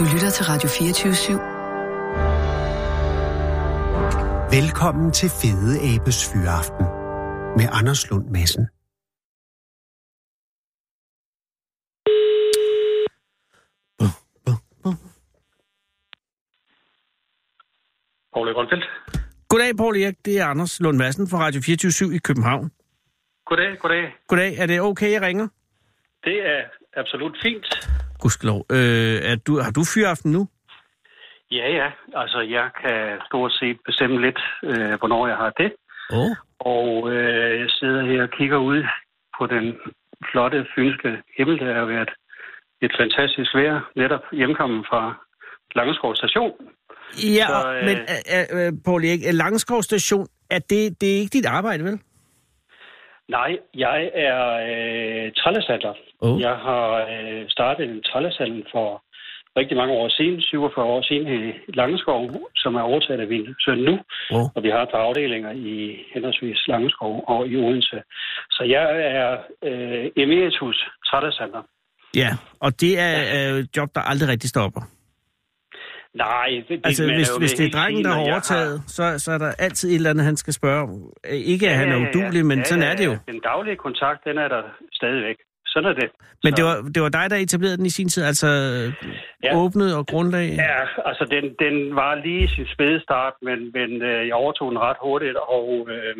Du lytter til Radio 24 /7. Velkommen til Fede Abes Fyraften med Anders Lund Madsen. Paul Grønfeldt. Goddag, Paul Erik. Det er Anders Lund Madsen fra Radio 24 i København. Goddag, goddag. Goddag. Er det okay, jeg ringer? Det er absolut fint. Gudskelov. Øh, er du, har du fyraften nu? Ja, ja. Altså, jeg kan stort set bestemme lidt, øh, hvornår jeg har det. Oh. Og øh, jeg sidder her og kigger ud på den flotte fynske himmel. Der har været et fantastisk vejr, netop hjemkommen fra Langeskov station. Ja, så, øh, men øh, øh, Paul Erik, Langeskov station, er det, det er ikke dit arbejde, vel? Nej, jeg er øh, trællesander. Oh. Jeg har øh, startet en trællesalden for rigtig mange år siden, 47 år siden i Langeskov, som er overtaget af min søn nu. Oh. Og vi har et par afdelinger i henholdsvis Langeskov og i Odense. Så jeg er øh, emeritus trællesander. Ja, og det er øh, et job, der aldrig rigtig stopper. Nej, det, altså, det, hvis, hvis det er drengen, der har overtaget, har... så, så er der altid et eller andet, han skal spørge om. Ikke at ja, han er udulig, men ja, sådan er det jo. Den daglige kontakt, den er der stadigvæk. Sådan er det. Men det var, det var dig, der etablerede den i sin tid, altså ja. åbnede og grundlag? Ja, altså den, den var lige sin spæde start, men, men øh, jeg overtog den ret hurtigt, og øh,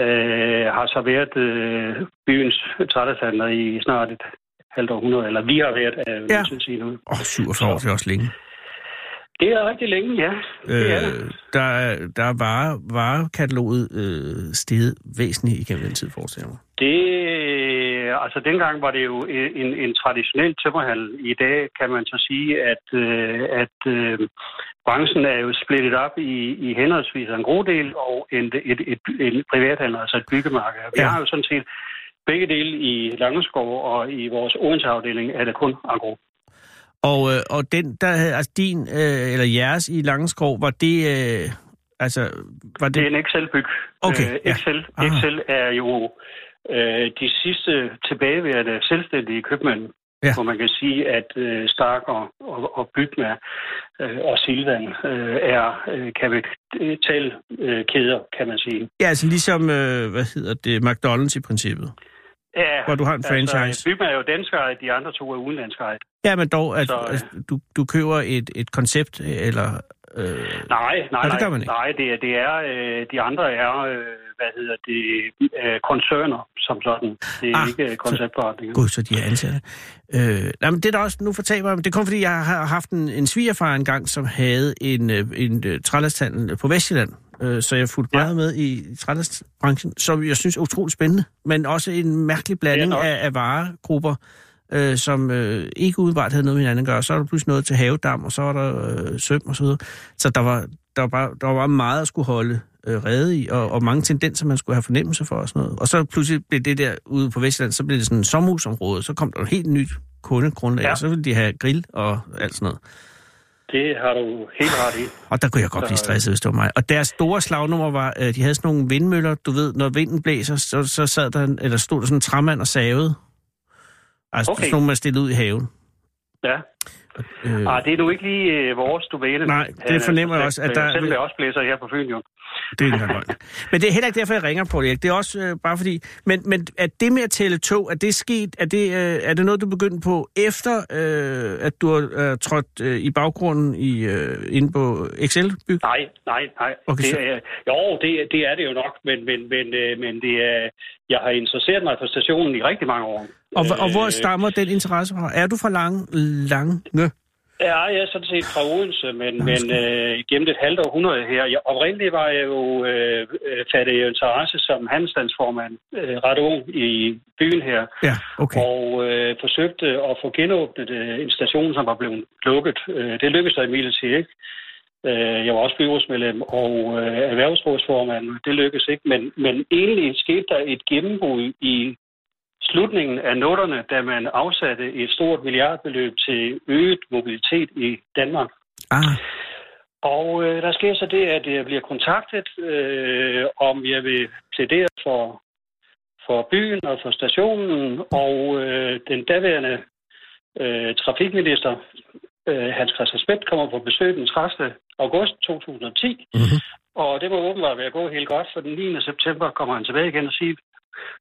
øh, har så været øh, byens trættesander i snart et halvt århundrede, eller vi har været, øh, ja. synes jeg nu. Åh, oh, 47 år, det er også længe. Det er rigtig længe, ja. Det er øh, der, der er vare, varekataloget øh, steget væsentligt igennem den tid, forestiller mig. Det, altså dengang var det jo en, en traditionel tømmerhandel. I dag kan man så sige, at, øh, at øh, branchen er jo splittet op i, i henholdsvis en god del og en, et, et, et privathandel, altså et byggemarked. Vi ja. har jo sådan set begge dele i Langeskov og i vores Odense-afdeling er det kun agro. Og, øh, og den, der havde, altså din, øh, eller jeres i Langeskov, var det, øh, altså, var det... Det er en Excel-byg. Okay, øh, Excel, ja. Excel er jo øh, de sidste tilbageværende selvstændige købmænd, ja. hvor man kan sige, at øh, Stark og, og, og Bygma øh, og Silvan øh, er øh, kapitalkæder, øh, kan man sige. Ja, altså ligesom, øh, hvad hedder det, McDonald's i princippet. Ja, hvor du har en franchise. Altså, Bygma er jo dansk de andre to er udenlandsk Ja, men dog, at, så, altså, du, du køber et, et koncept, eller... Øh... Nej, nej, nej, det, nej, det, er, det er, øh, de andre er, øh, hvad hedder det, øh, koncerner som sådan. Det er ah, ikke konceptforretninger. Gud, så de er ansatte. Øh, nej, men det er da også, nu fortaber jeg, det er kun fordi, jeg har haft en, en svigerfar engang, som havde en, øh, en, en trælasthandel på Vestjylland, øh, så jeg fulgte ja. meget med i trælastbranchen, som jeg synes er utroligt spændende, men også en mærkelig blanding af, af varegrupper, øh, som øh, ikke udenbart havde noget med hinanden at gøre. Så er der pludselig noget til havedam, og så er der øh, søm og så videre. Så der var, der var, bare, der var meget at skulle holde øh, redde i, og, og mange tendenser, man skulle have fornemmelse for og sådan noget. Og så pludselig blev det der ude på Vestland, så blev det sådan en sommerhusområde, så kom der et helt nyt kundegrundlag, ja. og så ville de have grill og alt sådan noget. Det har du helt ret i. Og der kunne jeg godt blive stresset, hvis det var mig. Og deres store slagnummer var, at de havde sådan nogle vindmøller, du ved, når vinden blæser, så, så sad der, eller stod der sådan en træmand og savede. Altså okay. sådan nogle, man stillede ud i haven. Ja. Øh... Ah, det er nu ikke lige øh, vores domæne. Nej, det fornemmer jeg også. At der... Selvom det også blæser her på Fyn, jo. Det er det Men det er heller ikke derfor, jeg ringer på det. Det er også øh, bare fordi... Men, men at det med at tælle to, er det sket... Er det, øh, er det noget, du begyndte på efter, øh, at du har øh, trådt øh, i baggrunden i, øh, inde på Excel-byg? Nej, nej, nej. Okay, det er, jo, det, det er det jo nok, men, men, men, øh, men det er, jeg har interesseret mig for stationen i rigtig mange år. Og, og hvor øh, stammer den interesse fra? Er du fra Lange? Lange? Ja, jeg er sådan set fra Odense, men, men øh, gennem et halvt århundrede her. Jeg, oprindeligt var jeg jo øh, øh fattet interesse som handelsstandsformand øh, ret ung i byen her. Ja, okay. Og øh, forsøgte at få genåbnet øh, en station, som var blevet lukket. Øh, det lykkedes der imidlertid ikke. Øh, jeg var også byrådsmedlem og øh, erhvervsrådsformand. Det lykkedes ikke, men, men egentlig skete der et gennembrud i slutningen af nullerne, da man afsatte et stort milliardbeløb til øget mobilitet i Danmark. Ah. Og øh, der sker så det, at jeg bliver kontaktet, øh, om jeg vil plædere for, for byen og for stationen, og øh, den daværende øh, trafikminister, øh, Hans Christian Schmidt kommer på besøg den 30. august 2010. Mhm. Og det må åbenbart være gået helt godt, for den 9. september kommer han tilbage igen og sige,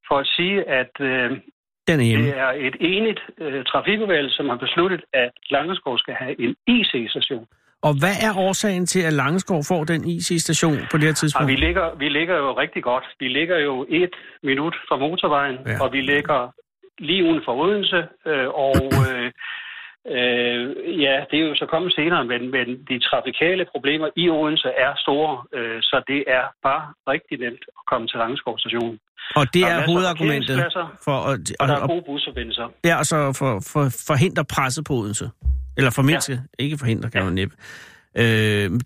for at sige, at øh, Den er det er et enigt øh, trafikudvalg, som har besluttet, at Langeskov skal have en IC-station. Og hvad er årsagen til, at Langeskov får den IC-station på det her tidspunkt? vi ligger, vi ligger jo rigtig godt. Vi ligger jo et minut fra motorvejen, Ja. ja. og vi ligger lige uden for Odense. Øh, og øh, øh, ja, det er jo så kommet senere, men, men de trafikale problemer i Odense er store, øh, så det er bare rigtig nemt at komme til Langeskov station. Og det Der er hovedargumentet for at, Og der at, er gode busforbindelser. ja, og så for, for, forhindre presset på Odense. Eller formindske. Ja. Ikke forhindre, kan man næppe. Øh,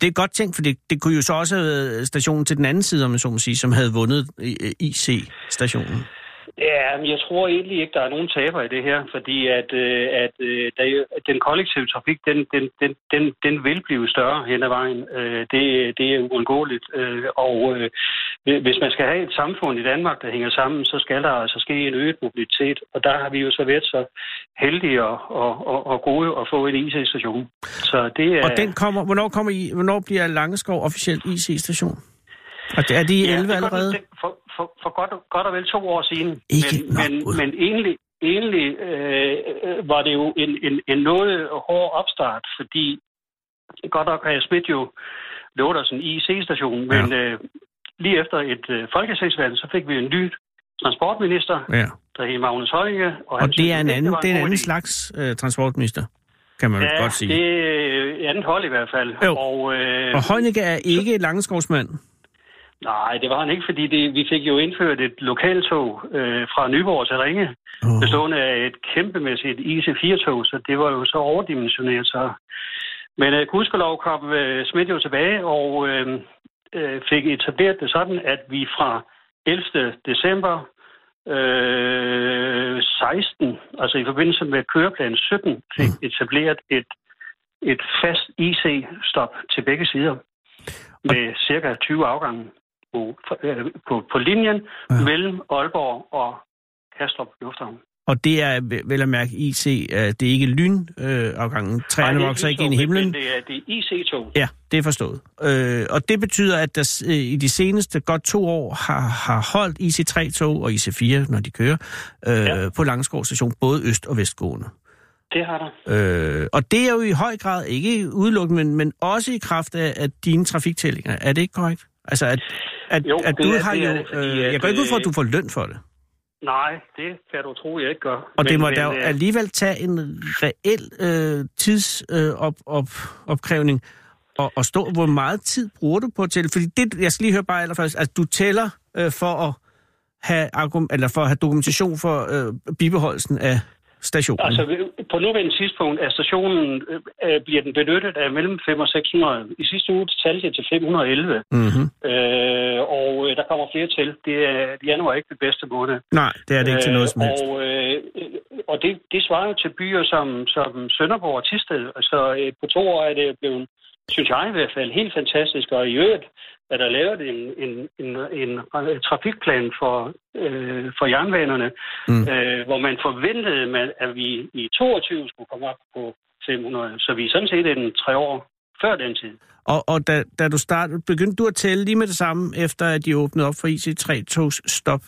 det er godt tænkt, for det, det kunne jo så også have været stationen til den anden side, om jeg så må sige, som havde vundet IC-stationen. Ja, jeg tror egentlig ikke, der er nogen taber i det her, fordi at, øh, at, øh, der, er den kollektive trafik, den, den, den, den, den vil blive større hen ad vejen. Øh, det, det er uundgåeligt. Og hvis man skal have et samfund i Danmark, der hænger sammen, så skal der altså ske en øget mobilitet. Og der har vi jo så været så heldige og, og, og, og gode at få en IC-station. Så det er... Og den kommer, hvornår, kommer I, hvornår bliver Langeskov officielt IC-station? Og det- er de 11 det gør den- allerede? det- For, for, for godt, godt og vel to år siden. Ikke men, men, men egentlig, egentlig øh, øh, var det jo en, en, en noget hård opstart, fordi godt nok har jeg smidt jo lovet os en IC-station, men øh, lige efter et øh, folketingsvalg, så fik vi en ny transportminister, Ja. der hed Magnus Høinge. Og, Og det er en anden, det er en anden idé. slags øh, transportminister, kan man Ja, godt sige. det er et andet hold i hvert fald. Jo. Og, øh, Og Heunicke er ikke Langeskovsmand. Nej, det var han ikke, fordi det, vi fik jo indført et lokaltog øh, fra Nyborg til Ringe, Åh. bestående af et kæmpemæssigt IC4-tog, så det var jo så overdimensioneret. Så. Men øh, gudskelov kom øh, Smidt jo tilbage og øh, øh, fik etableret det sådan, at vi fra 11. december øh, 16, altså i forbindelse med køreplan 17, fik etableret et, et fast IC-stop til begge sider med cirka 20 afgange på, øh, på, på linjen Ja. mellem Aalborg og Kastrup Lufthavn. Og det er ve- vel at mærke IC, øh, det er ikke lynafgangen. Nej, Træerne er vokser ikke ind i himlen. men Det er, det er IC-tog. Ja, det er forstået. Øh, og det betyder, at der øh, i de seneste godt to år har, har holdt IC3-tog og IC4, når de kører, øh, ja. På Langskov station, både øst- og vestgående. Det har der. Øh, og det er jo i høj grad, ikke udelukkende, men, men også i kraft af, af dine trafiktællinger. Er det ikke korrekt? Altså, at, at, Jo, at du er- har jo... det, fordi øh, jeg at, går ikke ud at øh, du får løn for det. Nej, det kan du tro, jeg ikke gør. Og det må men, da jo øh, alligevel tage en reel øh, tidsopkrævning øh, op, op, og, og stå. Hvor meget tid bruger du på at tælle? Fordi det, jeg skal lige høre bare allerførst, at du tæller øh, for at have argum, eller for at have dokumentation for øh, bibeholdelsen af stationen. Altså, på nuværende tidspunkt er stationen, øh, øh, bliver den benyttet af mellem 5 og 600. I sidste uge talte jeg til 511, mm-hmm. øh, og øh, der kommer flere til. Det er januar ikke det bedste måned. Nej, det er det ikke til noget som Øh, helst. Og, øh, og det, det svarer jo til byer som, som Sønderborg og Tisted. Altså øh, på to år er det blevet, synes jeg i hvert fald, helt fantastisk. Og i øvrigt er der lavet en, en, en, en, trafikplan for, øh, for jernbanerne, Mm. øh, hvor man forventede, man, at vi i 22 skulle komme op på 500. Så vi er sådan set en tre år før den tid. Og, og da, da du startede, begyndte du at tælle lige med det samme, efter at de åbnede op for IC3-togs stop?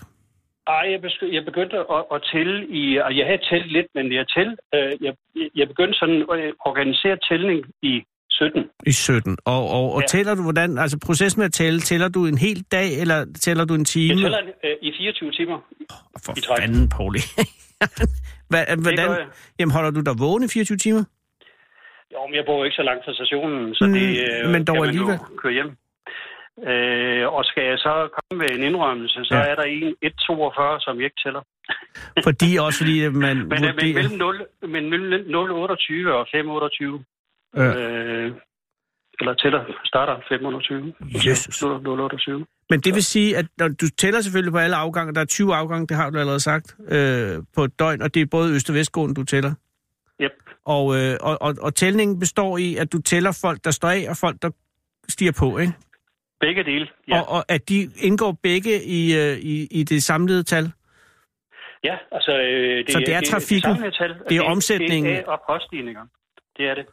Ej, jeg, besk- jeg begyndte at, at tælle i... Og jeg havde tællet lidt, men jeg, tæl, øh, jeg, jeg begyndte sådan at organisere tælling i 17. I 17. Og, og, og Ja. tæller du, hvordan, altså processen med at tælle, tæller du en hel dag, eller tæller du en time? Jeg tæller øh, i 24 timer. For i træk. fanden, Pauli. Hvordan, jeg. jamen, holder du dig vågen i 24 timer? Jo, men jeg bor jo ikke så langt fra stationen, så Mm, det øh, men dog kan man alligevel. jo køre hjem. Øh, og skal jeg så komme med en indrømmelse, så Ja. er der en 1,42, som jeg ikke tæller. Fordi også fordi, man Men, øh, men vurderer... mellem 0, men mellem 0,28 og 5,28. Ja. Øh, eller tæller, starter 5,28. Jesus. 0,28. Men det vil sige, at når du tæller selvfølgelig på alle afgange, der er 20 afgange, det har du allerede sagt, øh, på et døgn, og det er både øst- og vestgående, du tæller. Yep. Og, øh, og, og, og tællingen består i, at du tæller folk, der står af, og folk, der stiger på, ikke? Begge dele, Ja. Og, og at de indgår begge i, øh, i, i det samlede tal. Ja, altså... Øh, det, Så det er trafikken, samlede tal. det er omsætningen. Det er og poststigninger. Det er det.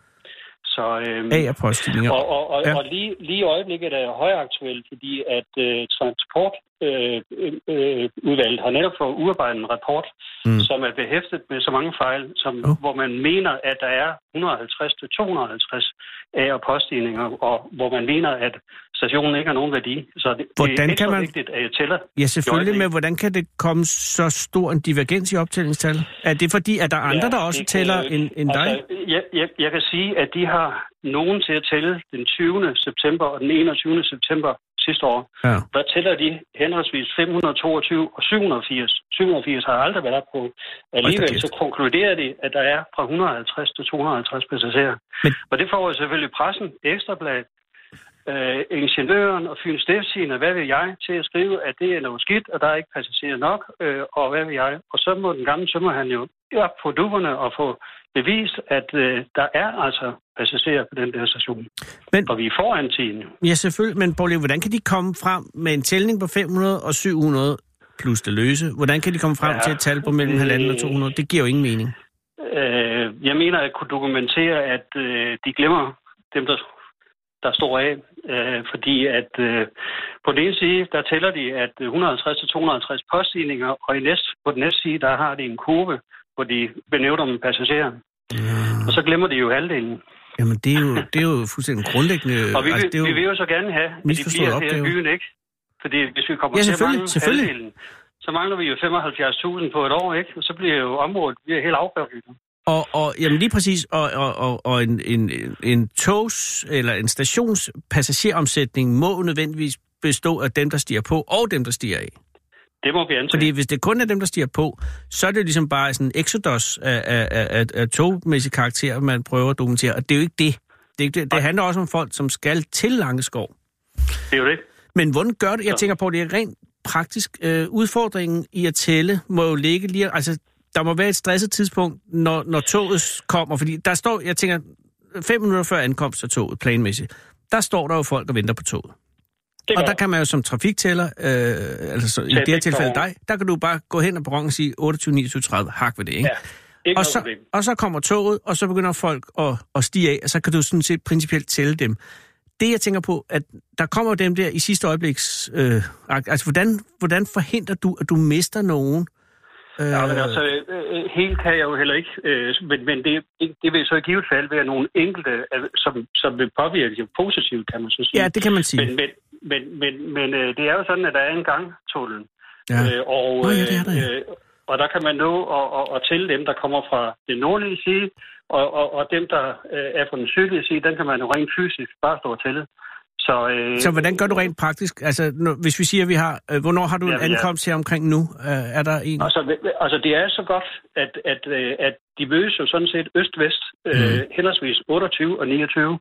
Så, øhm, A af poststigninger. og, og, og, Ja. og lige, lige i øjeblikket er det højaktuelt, fordi at øh, transportudvalget øh, øh, har netop fået udarbejdet en rapport, Mm. som er behæftet med så mange fejl, som, Oh. hvor man mener, at der er 150-250 af- og poststigninger, og hvor man mener, at stationen ikke har nogen værdi. Så det, det Hvordan er kan man- vigtigt, at jeg tæller. Ja, selvfølgelig, det- men hvordan kan det komme så stor en divergens i optællingstal? Er det fordi, at der er andre, Ja, der også det tæller end, end dig? Altså, jeg, jeg, jeg kan sige, at de har nogen til at tælle den 20. september og den 21. september sidste år. Ja. Der tæller de henholdsvis 522 og 780. 780 har aldrig været på. Alligevel så konkluderer de, at der er fra 150 til 250 passagerer. Men... Og det får jo selvfølgelig pressen, Ekstrabladet, øh, ingeniøren og Fyns Stiftstidende, hvad vil jeg, til at skrive, at det er noget skidt, og der er ikke passagerer nok, øh, og hvad vil jeg. Og så må den gamle tømmer han jo op på dupperne og få bevist, at øh, der er altså passagerer på den der station. Men- Og vi er foran tiden. Ja, selvfølgelig, men Paul, hvordan kan de komme frem med en tælling på 500 og 700 plus det løse? Hvordan kan de komme frem ja, til et tal på mellem det- halvanden og 200? Det giver jo ingen mening. Øh, jeg mener at kunne dokumentere, at øh, de glemmer dem, der, der står af. Øh, fordi at øh, på den ene side, der tæller de, at 150-250 poststigninger, og i næste, på den næste side, der har de en kurve, hvor de benævner dem passagerer. Ja. Og så glemmer de jo halvdelen. Jamen, det er jo, det er jo fuldstændig grundlæggende... Og vi, altså, det er jo, vi vil jo så gerne have, at de bliver her i byen, ikke? Fordi hvis vi kommer Ja, til at selvfølgelig, mangle selvfølgelig. halvdelen, så mangler vi jo 75.000 på et år, ikke? Og så bliver jo området bliver helt afbærket. Og, og jamen lige præcis, og, og, og, og en, en, en togs- eller en stationspassageromsætning må nødvendigvis bestå af dem, der stiger på, og dem, der stiger af. Det må vi antage. Fordi hvis det kun er dem, der stiger på, så er det ligesom bare sådan en exodus af, af, af, af, togmæssige karakterer, man prøver at dokumentere. Og det er jo ikke det. Det, er ikke det. det handler også om folk, som skal til Langeskov. Det er jo det. Men hvordan gør det? Jeg tænker på, at det er rent praktisk. Øh, udfordringen i at tælle må jo ligge lige... Altså, der må være et stresset tidspunkt, når, når toget kommer. Fordi der står, jeg tænker, fem minutter før ankomst af toget, planmæssigt, der står der jo folk og venter på toget. det Og der kan man jo som trafiktæller, øh, altså så, i det her tilfælde dig, der kan du bare gå hen og perronen og sige 28, 29, 30, hak ved det, ikke? Ja, ikke og, så, problem. og så kommer toget, og så begynder folk at, at stige af, og så kan du sådan set principielt tælle dem. Det, jeg tænker på, at der kommer dem der i sidste øjebliks... Øh, altså, hvordan, hvordan forhindrer du, at du mister nogen? Øh, Ja, men altså, øh, helt kan jeg jo heller ikke, øh, men, men det, det vil så i givet fald være nogle enkelte, øh, som, som vil påvirke positivt, kan man så sige. ja, det kan man sige. Men, men, men, men, men øh, det er jo sådan, at der er en gangtunnel. ja. Øh, og, Nå, ja, det er der, ja. øh, og der kan man nå at, at, at tælle dem, der kommer fra den nordlige side, og, og, og dem, der øh, er fra den sydlige side, den kan man jo rent fysisk bare stå og tælle. Så, øh, Så hvordan gør du rent praktisk? Altså, når, hvis vi siger, at vi har... Øh, hvornår har du en Jamen, ja. ankomst her omkring nu? Øh, er der en? Altså, altså, det er så godt, at, at, øh, at de mødes jo sådan set øst-vest, øh, Mhm. henholdsvis 28 og 29.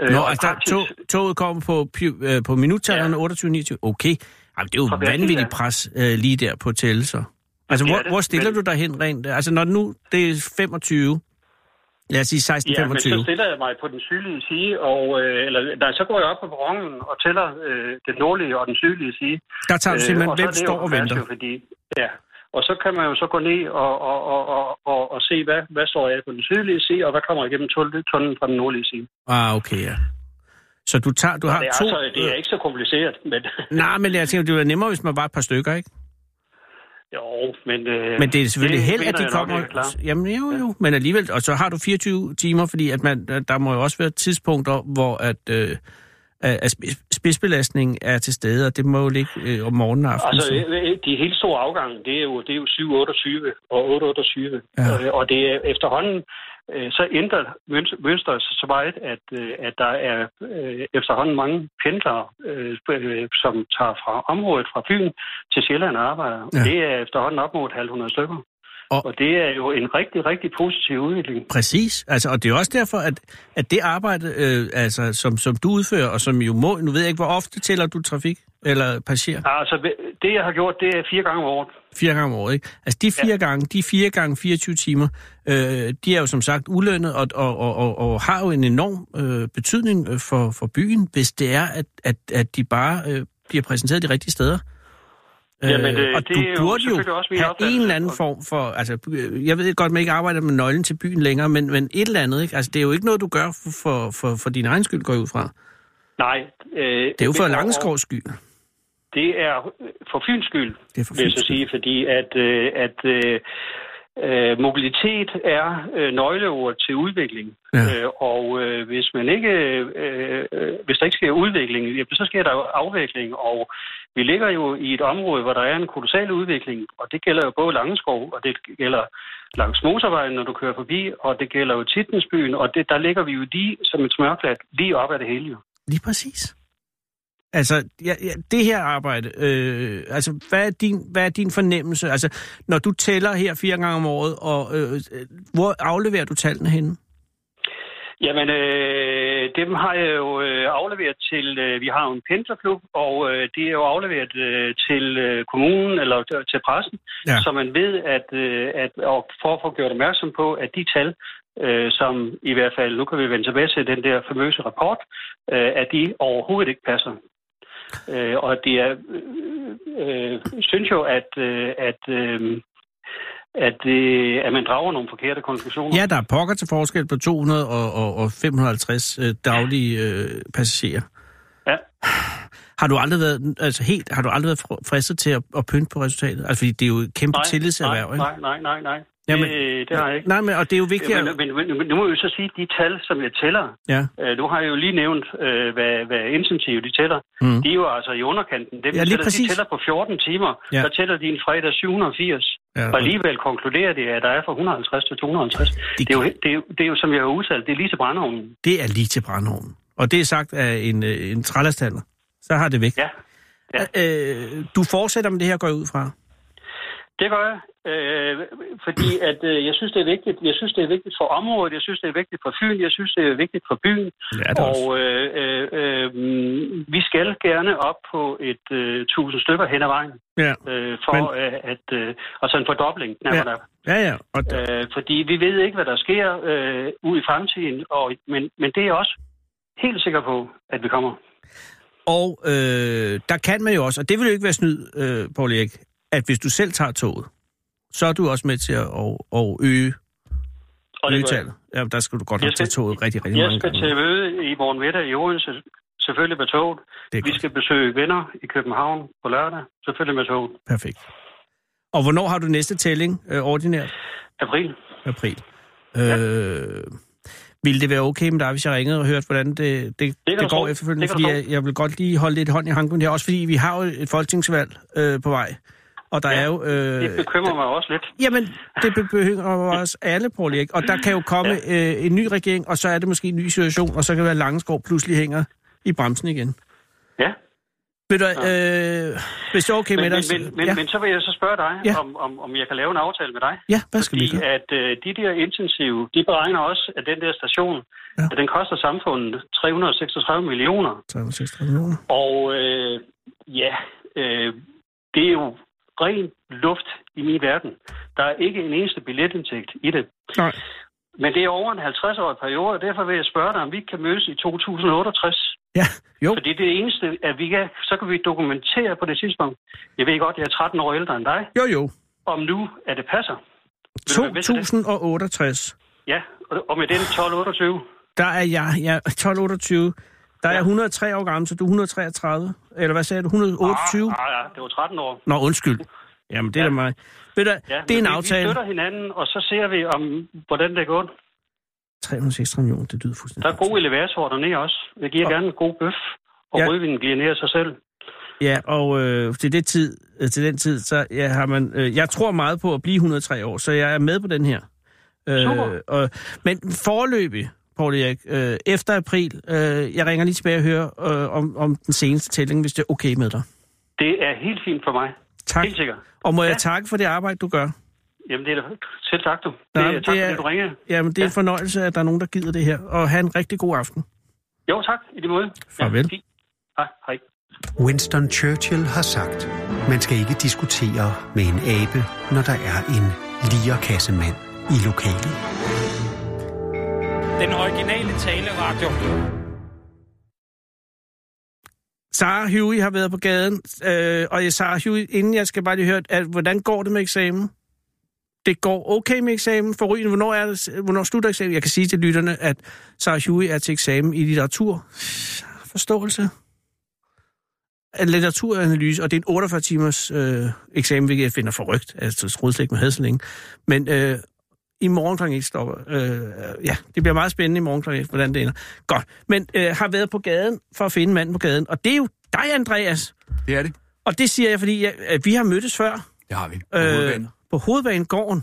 Øh, Nå, og altså, praktisk- tog, toget kommer på, øh, på minuttallerne Ja. 28-29. Okay. Jamen, det er jo Fra vanvittigt ja. pres øh, lige der på tællelser. Altså, er hvor, det, hvor stiller men- du dig hen rent? Altså, når nu det er 25, lad os sige 16-25. Ja, men så stiller jeg mig på den sydlige side, og, øh, eller, nej, så går jeg op på perronen og tæller øh, den nordlige og den sydlige side. der tager du simpelthen, og så hvem står og venter? Fordi, ja, og så kan man jo så gå ned og, og, og, og, og, og se, hvad, hvad står jeg på den sydlige side, og hvad kommer igennem tunnelen fra den nordlige side. Ah, okay, ja. Så du, tager, du har det, er to... altså, det er ikke så kompliceret, men... Nej, men jeg tænker, det er nemmere, hvis man bare er et par stykker, ikke? Jo, men... Øh, Men det er selvfølgelig held, at de nok, kommer... er klar. Jamen jo, jo. Men alligevel, og så har du 24 timer, fordi at man, der må jo også være tidspunkter, hvor at, øh, at spids- spidsbelastningen er til stede, og det må jo ligge øh, om morgenen og aftenen. Altså, så. øh, de helt store afgange, det er jo, det er jo 728 og 828. Ja. Ja. Og det er efterhånden, øh, så ændrer møns- mønstret sig så meget, at, øh, at der er øh, efterhånden mange pendlere, øh, øh, som tager fra området fra Fyn til Sjælland og arbejder. Ja. Det er efterhånden op mod 100 stykker. Og- Og, og det er jo en rigtig, rigtig positiv udvikling. Præcis. Altså, og det er også derfor, at, at det arbejde, øh, altså, som, som du udfører, og som jo må... Nu ved jeg ikke, hvor ofte tæller du trafik eller passagerer? Altså, det jeg har gjort, det er fire gange om året. Fire gange om året, ikke? Altså, de fire ja. gange, de fire gange 24 timer, øh, de er jo som sagt ulønnet og, og, og, og, og har jo en enorm øh, betydning øh, for, for byen, hvis det er, at, at, at de bare øh, bliver præsenteret de rigtige steder. Jamen, øh, og det du er jo burde jo selvfølgelig også have opfattelse. en eller anden form for... Altså, øh, jeg ved godt, man ikke arbejder med nøglen til byen længere, men, men et eller andet, ikke? Altså, det er jo ikke noget, du gør for, for, for, for din egen skyld, går ud fra. Nej. Øh, Det er jo for Langskovs skyld. Det er for Fyns skyld, Det er for vil jeg så sige, fordi at, øh, at øh, øh, mobilitet er øh, nøgleord til udvikling. Ja. Øh, og øh, hvis man ikke, øh, øh, hvis der ikke sker udvikling, ja, så sker der afvikling. Og vi ligger jo i et område, hvor der er en kolossal udvikling, og det gælder jo både Langeskov, og det gælder langs motorvejen, når du kører forbi, og det gælder jo Titensbyen, og det, der ligger vi jo lige som et smørklat lige op ad det hele jo. Lige præcis. Altså, ja, ja, det her arbejde, øh, altså, hvad er, din, hvad er din fornemmelse? Altså, når du tæller her fire gange om året, og øh, øh, hvor afleverer du tallene henne? Jamen, øh, dem har jeg jo øh, afleveret til, øh, vi har jo en pendlerklub, og øh, det er jo afleveret øh, til øh, kommunen eller til- pressen, ja. så man ved, at, øh, at og for at få gjort opmærksom på, at de tal, øh, som i hvert fald, nu kan vi vende tilbage til den der famøse rapport, øh, at de overhovedet ikke passer. Øh, og det er, øh, øh, synes jo, at, øh, at, øh, at, øh, at man drager nogle forkerte konklusioner. Ja, der er pokker til forskel på 200 og, og, og 550 øh, daglige øh, passagerer. Ja. Har du aldrig været, altså helt, har du aldrig været fr- fristet til at, at pynte på resultatet? Altså, fordi det er jo et kæmpe tillidserhverv, nej, ikke? nej, nej, nej, nej. Jamen, det, det har jeg ikke. Nej, men og det er jo vigtigt Men, at... men, men, men nu må jeg jo så sige, de tal, som jeg tæller, Ja, øh, nu har jeg jo lige nævnt, øh, hvad, hvad intensive de tæller. Mm. De er jo altså i underkanten. Dem, Ja, lige tæller, præcis. de tæller på 14 timer. Ja. Der tæller de en fredag 780. Ja, og- alligevel konkluderer det, at der er fra 150 til 250. Det Det, er, jo, det, er, jo, det er jo, som jeg har udtalt, det er lige til brændeovnen. det er lige til brandovnen. Og det er sagt af en, øh, en trællerstander. Så har det væk. Ja, ja. Øh, du fortsætter med det her, går jeg ud fra. Det gør jeg, øh, fordi at øh, jeg synes, det er vigtigt. Jeg synes, det er vigtigt for området. Jeg synes, det er vigtigt for Fyn. Jeg synes, det er vigtigt for byen. Er også. Og øh, øh, øh, vi skal gerne op på et øh, tusind stykker hen ad vejen, Ja, øh, for Men- Men... at, øh, altså en fordobling. Ja. Ja. ja, ja. Og, Øh, fordi vi ved ikke, hvad der sker øh, ud i fremtiden, og, men, men det er jeg også helt sikker på, at vi kommer. og øh, der kan man jo også, og det vil jo ikke være snyd, øh, Paul Erik, at hvis du selv tager toget, så er du også med til at, at, at øge, Og det jeg. Ja, der skal du godt Jeg nok tage skal- toget rigtig, rigtig Jeg mange skal gange. til møde i morgen middag i Odense, selvfølgelig med toget. Vi godt. skal besøge venner i København på lørdag, selvfølgelig med toget. Perfekt. Og hvornår har du næste tælling øh, ordinært? April. April. Øh, ville det være okay med dig, hvis jeg ringede og hørte, hvordan det, det, det, det går tro. efterfølgende? Det Fordi jeg, jeg vil godt lige holde lidt hånd i hanken her, også fordi vi har jo et folketingsvalg øh, på vej. Og der Ja, er jo... Øh, Det bekymrer mig også lidt. Jamen, det be- behøver os alle, Paul Erik. Og der kan jo komme ja. øh, en ny regering, og så er det måske en ny situation, og så kan det være, at Langeskov pludselig hænger i bremsen igen. Ja. Ved du, øh, hvis det er okay Men, med men, dig... så- men, men, ja. men så vil jeg så spørge dig, Ja. om, om, om jeg kan lave en aftale med dig. ja, hvad skal vi gøre? at øh, de der intensive, de beregner også, at den der station, ja. at den koster samfundet 336 millioner. 336 millioner. Og øh, ja, øh, det er jo ren luft i min verden. Der er ikke en eneste billetindtægt i det. Nej. Men det er over en 50-årig periode, og derfor vil jeg spørge dig, om vi kan mødes i 2068. Ja, jo. Fordi det eneste, at vi kan, så kan vi dokumentere på det tidspunkt. Jeg ved godt, jeg er 13 år ældre end dig. Jo, jo. Om nu, at det passer. Vil du være med til det? 2068. Ja, og- og med den 1228. Der er jeg, ja, 1228. Der er jeg 103 år gammel, så du er 133. Eller hvad sagde du? 128? Ah, ja, det var 13 år. Nå, undskyld. Jamen, det er Ja. da mig. Ved du, Ja, det er en vi- aftale. Vi støtter hinanden, og så ser vi, om hvordan det er gået. 306 millioner, det lyder fuldstændig. Der er god elevator dernede også. Jeg giver Og- gerne en god bøf, og Ja. ja. rødvinen giver ned af sig selv. Ja, og øh, til, det tid, øh, til den tid, så ja, har man... Øh, jeg tror meget på at blive 103 år, så jeg er med på den her. Super. og, men forløbig, Paul Erik, øh, efter april, øh, jeg ringer lige tilbage og hører øh, om, om den seneste tælling, hvis det er okay med dig. Det er helt fint for mig. Tak. Helt sikkert. Og må jeg Ja. takke for det arbejde, du gør? Jamen, det er da selv tak, du. Nej, det, er, tak, det er- fordi du ringer. Jamen, det er en Ja. fornøjelse, at der er nogen, der gider det her. Og have en rigtig god aften. Jo, tak. I lige måde. Farvel. Ja. Hej, hej. Winston Churchill har sagt, man skal ikke diskutere med en abe, når der er en lierkassemand i lokalet. Den originale taleradio. Sarah Huey har været på gaden, øh, og Sarah Huey, inden jeg skal bare lige høre, at, hvordan går det med eksamen? Det går okay med eksamen. Forrygende, hvornår, er det, hvornår slutter eksamen? Jeg kan sige til lytterne, at Sarah Huey er til eksamen i litteratur. Forståelse. En litteraturanalyse, og det er en 48 timers øh, eksamen, hvilket jeg finder forrygt. Altså, troede slet ikke, man havde så længe. Men øh, i morgen kl. 1 stopper. Øh, ja, det bliver meget spændende i morgen kl. 1, hvordan det ender. Godt. Men øh, har været på gaden for at finde manden på gaden. Og det er jo dig, Andreas. Det er det. Og det siger jeg, fordi jeg, at vi har mødtes før. Det har vi. På Øh, hovedbanen. på Hovedbanegården.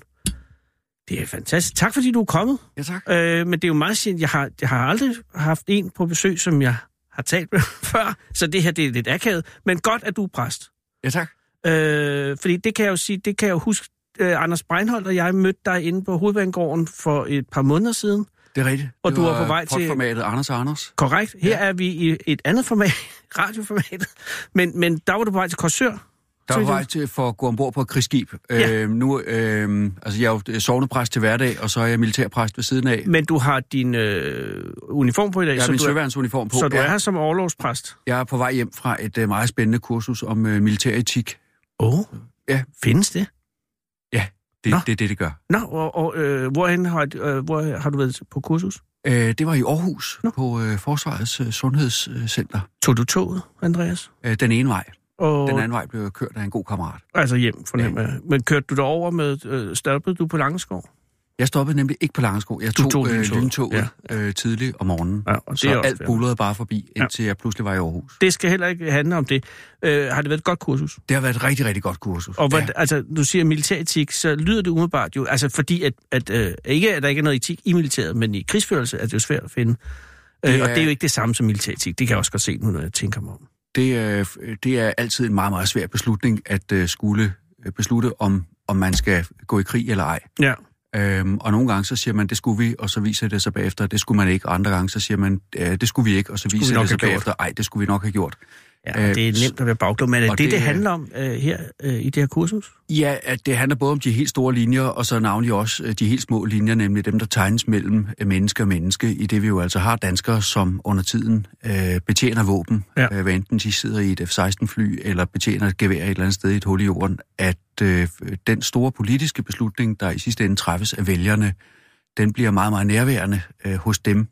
Det er fantastisk. Tak fordi du er kommet. Ja, tak. Øh, men det er jo meget sjældent. Jeg har, jeg har aldrig haft en på besøg, som jeg har talt med før. Så det her det er lidt akavet. Men godt, at du er præst. Ja, tak. Øh, fordi det kan jeg jo sige, det kan jeg jo huske. Øh, Anders Breinholt og jeg mødte dig inde på Hovedbanegården for et par måneder siden. Det er rigtigt. Og det du er var på vej til- podformatet Anders og Anders. Korrekt. Her Ja. er vi i et andet format, radioformat. Men, men der var du på vej til Korsør. Der var vej til for at gå ombord på et krigsskib. Ja. Øh, nu, øh, altså jeg er jo sovnepræst til hverdag, og så er jeg militærpræst ved siden af. Men du har din øh, uniform på i dag, Jeg har så, min søværnsuniform på. så du er her som overlovspræst. Jeg er på vej hjem fra et øh, meget spændende kursus om øh, militæretik. Åh, oh, Ja. findes det? Ja, det, Nå. det er det, det gør. Nå, og, og øh, hvorhen har, øh, hvor har du været på kursus? Øh, det var i Aarhus Nå. på øh, Forsvarets øh, Sundhedscenter. Tog du toget, Andreas? Øh, den ene vej. Og, Den anden vej blev kørt af en god kammerat. Altså hjem, fornemmer jeg. Men kørte du derover med, øh, stoppede du på Langeskov? Jeg stoppede nemlig ikke på Langsko. Jeg tog, tog øh, lyntoget. lyntoget øh, tidligt om morgenen. Ja, og det så er også alt bullerede bare forbi, indtil jeg pludselig var i Aarhus. Det skal heller ikke handle om det. Øh, har det været et godt kursus? Det har været et rigtig, rigtig godt kursus. Og hvad, ja. altså, du siger militæretik, så lyder det umiddelbart jo, altså fordi, at, at øh, ikke at der ikke er noget etik i militæret, men i krigsførelse er det jo svært at finde. Øh, Det Og er- det er jo ikke det samme som militæretik. Det kan jeg også godt se nu, når jeg tænker mig om. Det, er, det er altid en meget, meget svær beslutning at uh, skulle øh, beslutte, om, om man skal gå i krig eller ej. Ja. Øhm, og nogle gange så siger man, det skulle vi, og så viser det sig bagefter, det skulle man ikke. Og andre gange så siger man, det skulle vi ikke, og så vi viser det sig bagefter, ej, det skulle vi nok have gjort. Ja, Øh, det er nemt at være bagklog, men er det det, det er- handler om øh, her øh, i det her kursus? Ja, at det handler både om de helt store linjer, og så navnlig også øh, de helt små linjer, nemlig dem, der tegnes mellem øh, menneske og menneske, i det vi jo altså har danskere, som under tiden øh, betjener våben, Ja. øh, hvad enten de sidder i et F-16-fly, eller betjener et gevær et eller andet sted i et hul i jorden, at øh, den store politiske beslutning, der i sidste ende træffes af vælgerne, den bliver meget, meget nærværende øh, hos dem,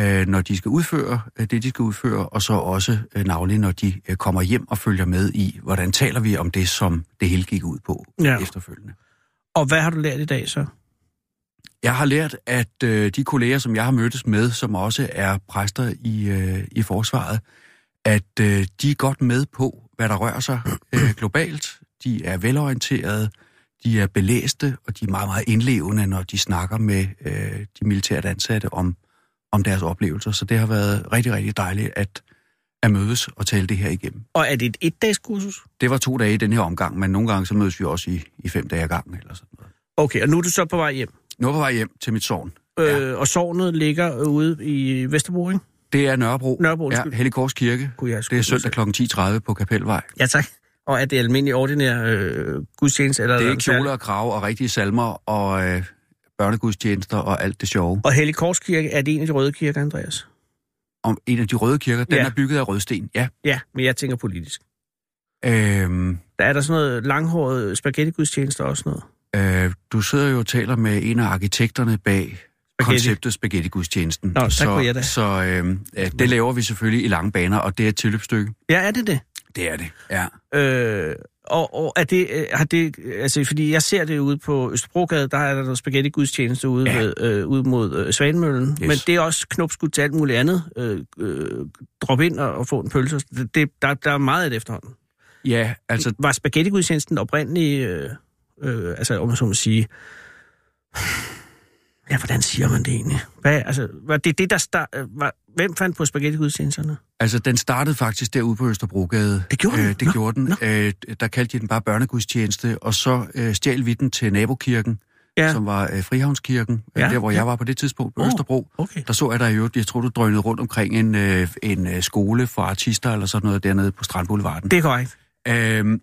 øh, når de skal udføre øh, det, de skal udføre, og så også øh, navnlig, når de øh, kommer hjem og følger med i, hvordan taler vi om det, som det hele gik ud på Ja. efterfølgende. Og hvad har du lært i dag så? Jeg har lært, at øh, de kolleger, som jeg har mødtes med, som også er præster i, øh, i forsvaret, at øh, de er godt med på, hvad der rører sig øh, globalt. De er velorienterede, de er belæste, og de er meget, meget indlevende, når de snakker med øh, de militært ansatte om, om deres oplevelser. Så det har været rigtig, rigtig dejligt at, at mødes og tale det her igennem. Og er det et et-dags kursus? Det var to dage i den her omgang, men nogle gange så mødes vi også i, i fem dage ad gangen eller sådan noget. Okay, og nu er du så på vej hjem. Nu er på vej hjem til mit sovn. Øh, og sovnet ligger ude i Vesterbro, ikke? Det er Nørrebro. Nørrebro, ja, undskyld. Helligkors Kirke. Det er søndag kl. 10.30 på Kapelvej. Ja, tak. Og er det almindelig ordinær øh, gudstjeneste? Eller Det er kjoler og krav og rigtige salmer og øh, børnegudstjenester og alt det sjove. Og Hellig Korskirke, er det en af de røde kirker, Andreas? Om en af de røde kirker, den Ja. er bygget af rødsten, ja. Ja, men jeg tænker politisk. Øhm, Der er der sådan noget langhåret spaghetti-gudstjenester og sådan noget. øh, du sidder jo og taler med en af arkitekterne bag Spaghetti. konceptet Spaghetti-gudstjenesten. Nå, kunne jeg da. Så øh, øh, det laver vi selvfølgelig i lange baner, og det er et tilløbsstykke. Ja, er det det? Det er det, ja. Øh, og, og er det, øh, har det, altså fordi jeg ser det ude på Østerbrogade, der er der noget spaghetti-gudstjeneste ude, Ja. ved, øh, ude mod øh, Svanemøllen, yes. men det er også knopskud til alt muligt andet. Øh, øh, drop ind og, og få en pølse. Det, det, der, der er meget af det efterhånden. Ja, altså Var spaghetti-gudstjenesten oprindelig, øh, øh, altså om man så må sige, ja, hvordan siger man det egentlig? Hvad, altså, var det det, der start, øh, var, hvem fandt på spaghetti-gudstjenesterne? Altså, den startede faktisk derude på Østerbrogade. Det gjorde den? Øh, det Nå, gjorde den. nå. Øh, der kaldte de den bare børnegudstjeneste, og så øh, stjal vi den til nabokirken, Ja. som var øh, Frihavnskirken, Ja, ja. der hvor ja. jeg var på det tidspunkt på oh, Østerbro. okay. Der så jeg der jo, jeg tror du drønede rundt omkring en, øh, en øh, skole for artister eller sådan noget dernede på Strandboulevarden. Det er korrekt. Øhm,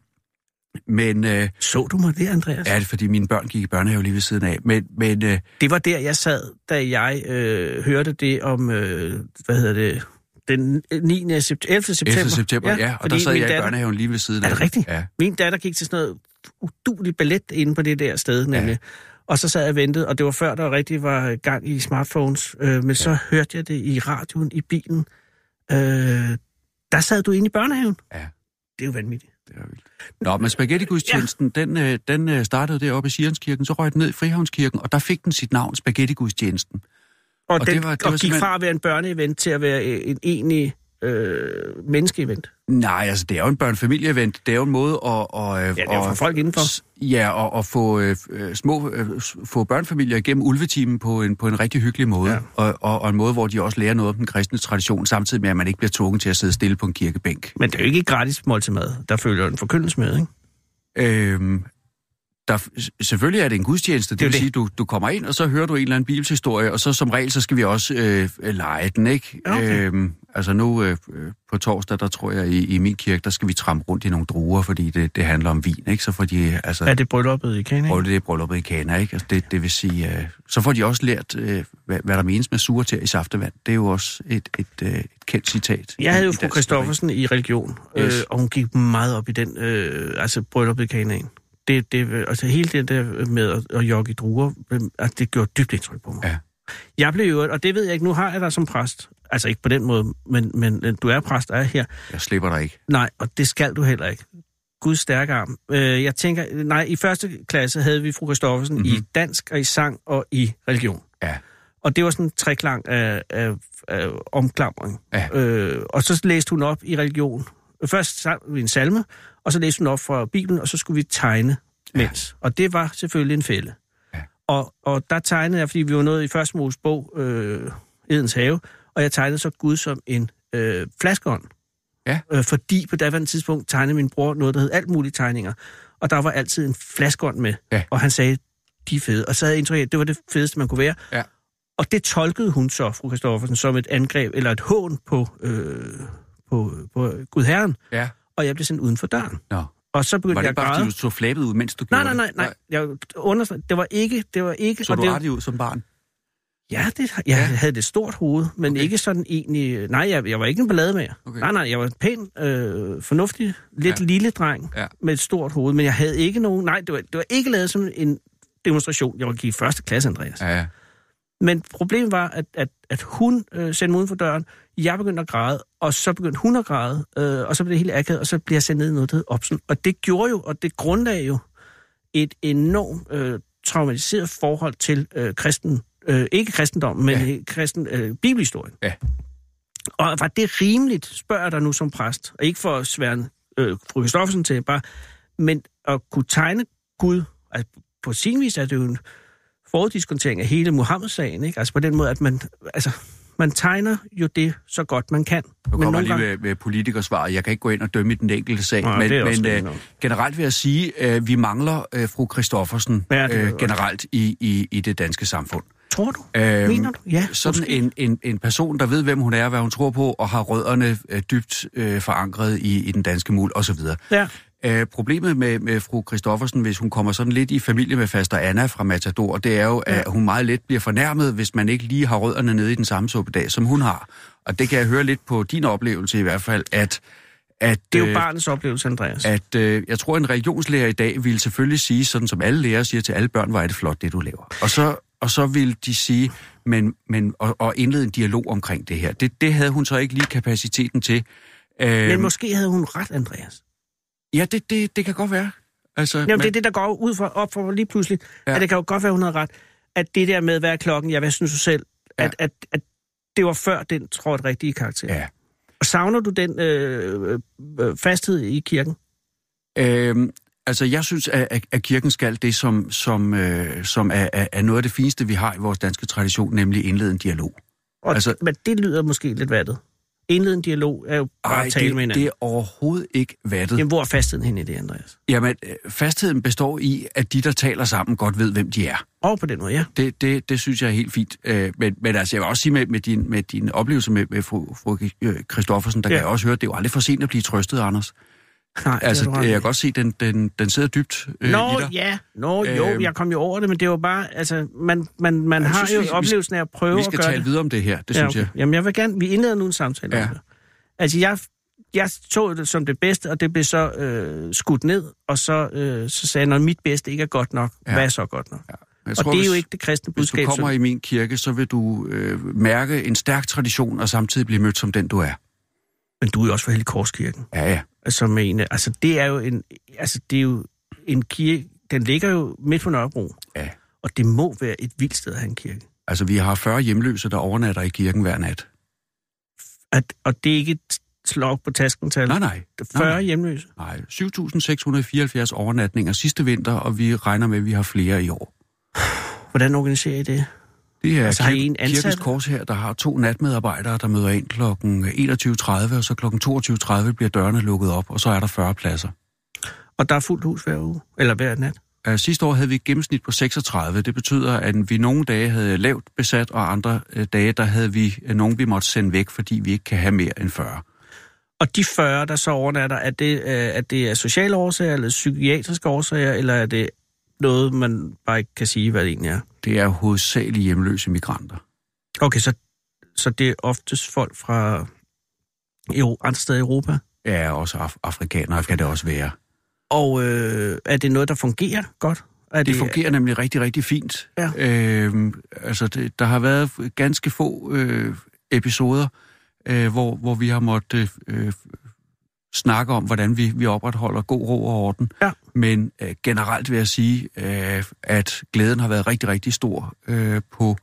men øh, Så du mig det, Andreas? er det fordi mine børn gik i børnehave lige ved siden af. Men, men øh, Det var der, jeg sad, da jeg øh, hørte det om, øh, hvad hedder det, den 9. September, 11. september. 11. september, ja. ja og der sad jeg i datter- børnehaven lige ved siden Er af det rigtigt? Ja. Min datter gik til sådan noget uduligt ballet inde på det der sted, nemlig. Og så sad jeg og ventede, og det var før, der rigtig var gang i smartphones. Øh, men så hørte jeg det i radioen i bilen. Øh, der sad du inde i børnehaven. Ja. Det er jo vanvittigt. Det er vildt. Nå, men spaghettigudstjenesten, ja. den, øh, den øh, startede deroppe i Sirenskirken, så røg den ned i Frihavnskirken, og der fik den sit navn, spaghettigudstjenesten. Og, Og og, det den, var- det og var gik simpelthen- fra at være en børneevent til at være en egentlig øh, menneskeevent. Nej, altså det er jo en børnefamilieevent. Det er jo en måde at... at Ja, det er for folk indenfor. Ja, og at få øh, øh, små øh, få børnefamilier igennem ulvetimen på en, på en rigtig hyggelig måde. Ja. Og, og, og en måde, hvor de også lærer noget om den kristne tradition, samtidig med, at man ikke bliver tvunget til at sidde stille på en kirkebænk. Men det er jo ikke gratis måltid mad. Der følger en forkyndelse med, ikke? Øhm, der, selvfølgelig er det en gudstjeneste, det, Det det vil jo sige, du, du kommer ind, og så hører du en eller anden bibelshistorie, og så som regel, så skal vi også øh, lege den, ikke? Okay. Øhm, altså nu øh, øh, på torsdag, der tror jeg, i, i min kirke, der skal vi trampe rundt i nogle druer, fordi det, det handler om vin, ikke? Så får de, altså, Er det brylluppet i Kana? prøv det, er brylluppet i Kana, ikke? Altså, det, det vil sige, øh, så får de også lært, øh, hvad, hvad der menes med sure til i saftevand. Det er jo også et, et, øh, et kendt citat. Jeg havde jo fru dansk Christoffersen i religion, øh, Yes. og hun gik meget op i den, øh, altså brylluppet i Kanaan. Det, det, altså hele det der med at, at jogge i druer, øh, altså, det gjorde dybt indtryk på mig. Ja. Jeg blev jo, og det ved jeg ikke, nu har jeg dig som præst. Altså ikke på den måde, men, men du er præst er her. Jeg slipper dig ikke. Nej, og det skal du heller ikke. Guds stærke arm. Øh, jeg tænker, nej, i første klasse havde vi fru Christoffersen mm-hmm. i dansk og i sang og i religion. Ja. Og det var sådan en treklang af, af, af omklamring. Ja. Øh, og så læste hun op i religion. Først sang vi en salme, og så læste hun op fra Bibelen, og så skulle vi tegne mens. Og det var selvfølgelig en fælde. Ja. Og, og der tegnede jeg, fordi vi var nået i første Mosebog, øh, Edens have, og jeg tegnede så Gud som en øh, flaskeånd. Ja. Øh, fordi på daværende tidspunkt tegnede min bror noget, der hed alt mulige tegninger. Og der var altid en flaskeånd med. Ja. Og han sagde, de er fede. Og så havde jeg indtryk at det var det fedeste, man kunne være. Ja. Og det tolkede hun så, fru Christoffersen, som et angreb eller et hån på, øh, på, på Gud Herren. Ja. Og jeg blev sendt uden for døren. Nå. Og så begyndte Var det jeg at bare, græde. fordi du så flabet ud, mens du Nej, gjorde nej, nej, det? nej. Jeg understreger, det var ikke, det var ikke... Så og du det, ret ud som barn? Ja, det, jeg ja. havde det stort hoved, men okay. ikke sådan egentlig... Nej, jeg, jeg var ikke en ballade med. Okay. Nej, nej, jeg var en pæn, øh, fornuftig, lidt Ja. lille dreng Ja. med et stort hoved, men jeg havde ikke nogen... Nej, det var, det var ikke lavet som en demonstration. Jeg var i første klasse, Andreas. Ja. Ja. Men problemet var, at, at, at hun øh, sendte mig uden for døren, jeg begyndte at græde, og så begyndte hun at græde, øh, og så blev det helt akavet, og så blev jeg sendt ned i noget, der Opsen. Og det gjorde jo, og det grundlagde jo et enormt øh, traumatiseret forhold til øh, kristen, øh, ikke kristendom, men Ja. kristen øh, bibelhistorien. Ja. Og var det rimeligt, spørger jeg dig nu som præst, og ikke for at svære øh, fru Christoffersen til, bare, men at kunne tegne Gud, altså på sin vis er det jo en foruddiskontering af hele Mohammed-sagen, ikke? Altså på den måde, at man, altså, man tegner jo det så godt man kan. Nu kommer nogle lige med, med politikersvar. Jeg kan ikke gå ind og dømme i den enkelte sag, Nej, men, men øh, nok. generelt vil jeg sige, at vi mangler øh, fru Christoffersen Ja, øh, generelt i, i, i det danske samfund. Tror du? Øhm, Mener du? Ja, Sådan måske. en, en, en person, der ved, hvem hun er, hvad hun tror på, og har rødderne øh, dybt øh, forankret i, i den danske mul osv. Ja. Øh, problemet med, med fru Christoffersen, hvis hun kommer sådan lidt i familie med faster Anna fra Matador, det er jo, at hun meget let bliver fornærmet, hvis man ikke lige har rødderne nede i den samme suppedag, som hun har. Og det kan jeg høre lidt på din oplevelse i hvert fald, at... at Det er jo øh, barnets oplevelse, Andreas. at øh, jeg tror, en religionslærer i dag ville selvfølgelig sige, sådan som alle lærere siger til alle børn, hvor er det flot, det du laver. Og så, og så vil de sige, men, men, og, og indlede en dialog omkring det her. Det, det havde hun så ikke lige kapaciteten til. Øh, Men måske havde hun ret, Andreas. Ja, det, det, det kan godt være. Altså, Jamen, men, det er det, der går ud for, op for lige pludselig. Ja. At det kan jo godt være, hun havde ret. At det der med, hvad er klokken? Ja, hvad synes du selv? Ja. At, at, at det var før den trådte rigtige karakter. Ja. Og savner du den øh, øh, fasthed i kirken? Øhm, altså, jeg synes, at, at, kirken skal det, som, som, øh, som er, er, er noget af det fineste, vi har i vores danske tradition, nemlig indlede en dialog. Og, Altså- men det lyder måske lidt vattet. Indlede en dialog er jo bare Ej, at tale med det, hinanden. det er overhovedet ikke vattet. Jamen, hvor er fastheden hen i det, Andreas? Jamen, øh, fastheden består i, at de, der taler sammen, godt ved, hvem de er. Og på den måde, ja. Det, det, det synes jeg er helt fint. Øh, men, men altså, jeg vil også sige, med, med, din, med din oplevelse med, med fru, fru øh, Christoffersen, der. Ja. kan jeg også høre, at det er jo aldrig for sent at blive trøstet, Anders. Nej, Altså, jeg kan godt se, den, den, den sidder dybt øh, Nå, i dig. ja. Nå, jo, Øhm. jeg kom jo over det, men det jo bare, altså, man, man, man Jeg har synes, jo vi- vi- oplevelsen af at prøve Vi at skal gøre tale det. videre om det her, det ja, synes jeg. Jamen, jeg vil gerne, vi indleder nu en samtale Ja. om det. Altså, jeg, jeg tog det som det bedste, og det blev så øh, skudt ned, og så, øh, så sagde jeg, når mit bedste ikke er godt nok, Ja. ja. hvad er så godt nok? Jeg og tror, det er hvis, jo ikke det kristne Hvis du budskab. kommer som- i min kirke, så vil du øh, mærke en stærk tradition, og samtidig blive mødt som den, du er. Men du er jo også fra Hellig Korskirken. Ja, ja. Med en, altså, det er jo en, altså, det er jo en kirke, den ligger jo midt på Nørrebro. Ja. Og det må være et vildt sted at have en kirke. Altså, vi har 40 hjemløse, der overnatter i kirken hver nat. At, og det er ikke et slag på tasken tal. Nej, nej. 40 nej. hjemløse. Nej, 7.674 overnatninger sidste vinter, og vi regner med, at vi har flere i år. Hvordan organiserer I det? Det er Altså, har I en kirke, Kirkens? Kors her, der har to natmedarbejdere, der møder ind kl. 21.30, og så kl. 22.30 bliver dørene lukket op, og så er der 40 pladser. Og der er fuldt hus hver uge? Eller hver nat? Uh, sidste år havde vi et gennemsnit på 36. Det betyder, at vi nogle dage havde lavt besat, og andre uh, dage, der havde vi uh, nogen, vi måtte sende væk, fordi vi ikke kan have mere end 40. Og de 40, der så overnatter, er det, er det af sociale årsager, eller psykiatriske årsager, eller er det noget, man bare ikke kan sige, hvad det egentlig er? Det er hovedsageligt hjemløse migranter. Okay, så, så det er oftest folk fra jo, andre steder i Europa? Ja, også af- afrikanere kan det også være. Og øh, er det noget, der fungerer godt? Er Det fungerer nemlig rigtig, rigtig fint. Ja. Øhm, altså, det, der har været ganske få øh, episoder, øh, hvor, hvor vi har måttet øh, snakke om, hvordan vi, vi opretholder god ro og orden. Ja. Men øh, generelt vil jeg sige, øh, at glæden har været rigtig, rigtig stor øh, på,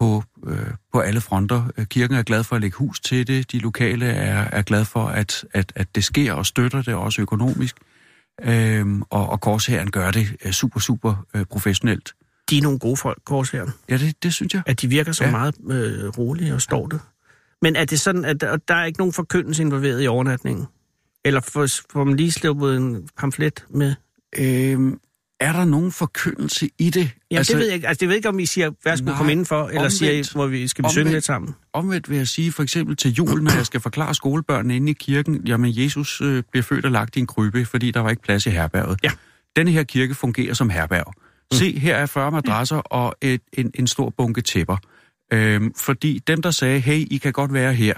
på, øh, på alle fronter. Øh, Kirken er glad for at lægge hus til det. De lokale er, er glad for, at, at, at det sker og støtter det også økonomisk. Øhm, og, og Korshæren gør det øh, super, super øh, professionelt. De er nogle gode folk, Korshæren. Ja, det, det synes jeg. At de virker så ja. meget øh, rolige og står det. Men er det sådan, at der, der er ikke nogen forkyndelse involveret i overnatningen? Eller får, får man lige sluppet en pamflet med? Øhm, er der nogen forkyndelse i det? Jamen, altså, det ved jeg ikke. Altså, det ved jeg ikke, om I siger, hvad skal Nej, komme indenfor, eller omvendt. siger I, hvor vi, skal vi synge lidt sammen? Omvendt vil jeg sige, for eksempel til jul, når jeg skal forklare skolebørnene inde i kirken, jamen Jesus øh, bliver født og lagt i en krybe, fordi der var ikke plads i herberget. Ja. Denne her kirke fungerer som herberg. Se, her er 40 madrasser og et, en, en stor bunke tæpper. Øhm, fordi dem, der sagde, hey, I kan godt være her,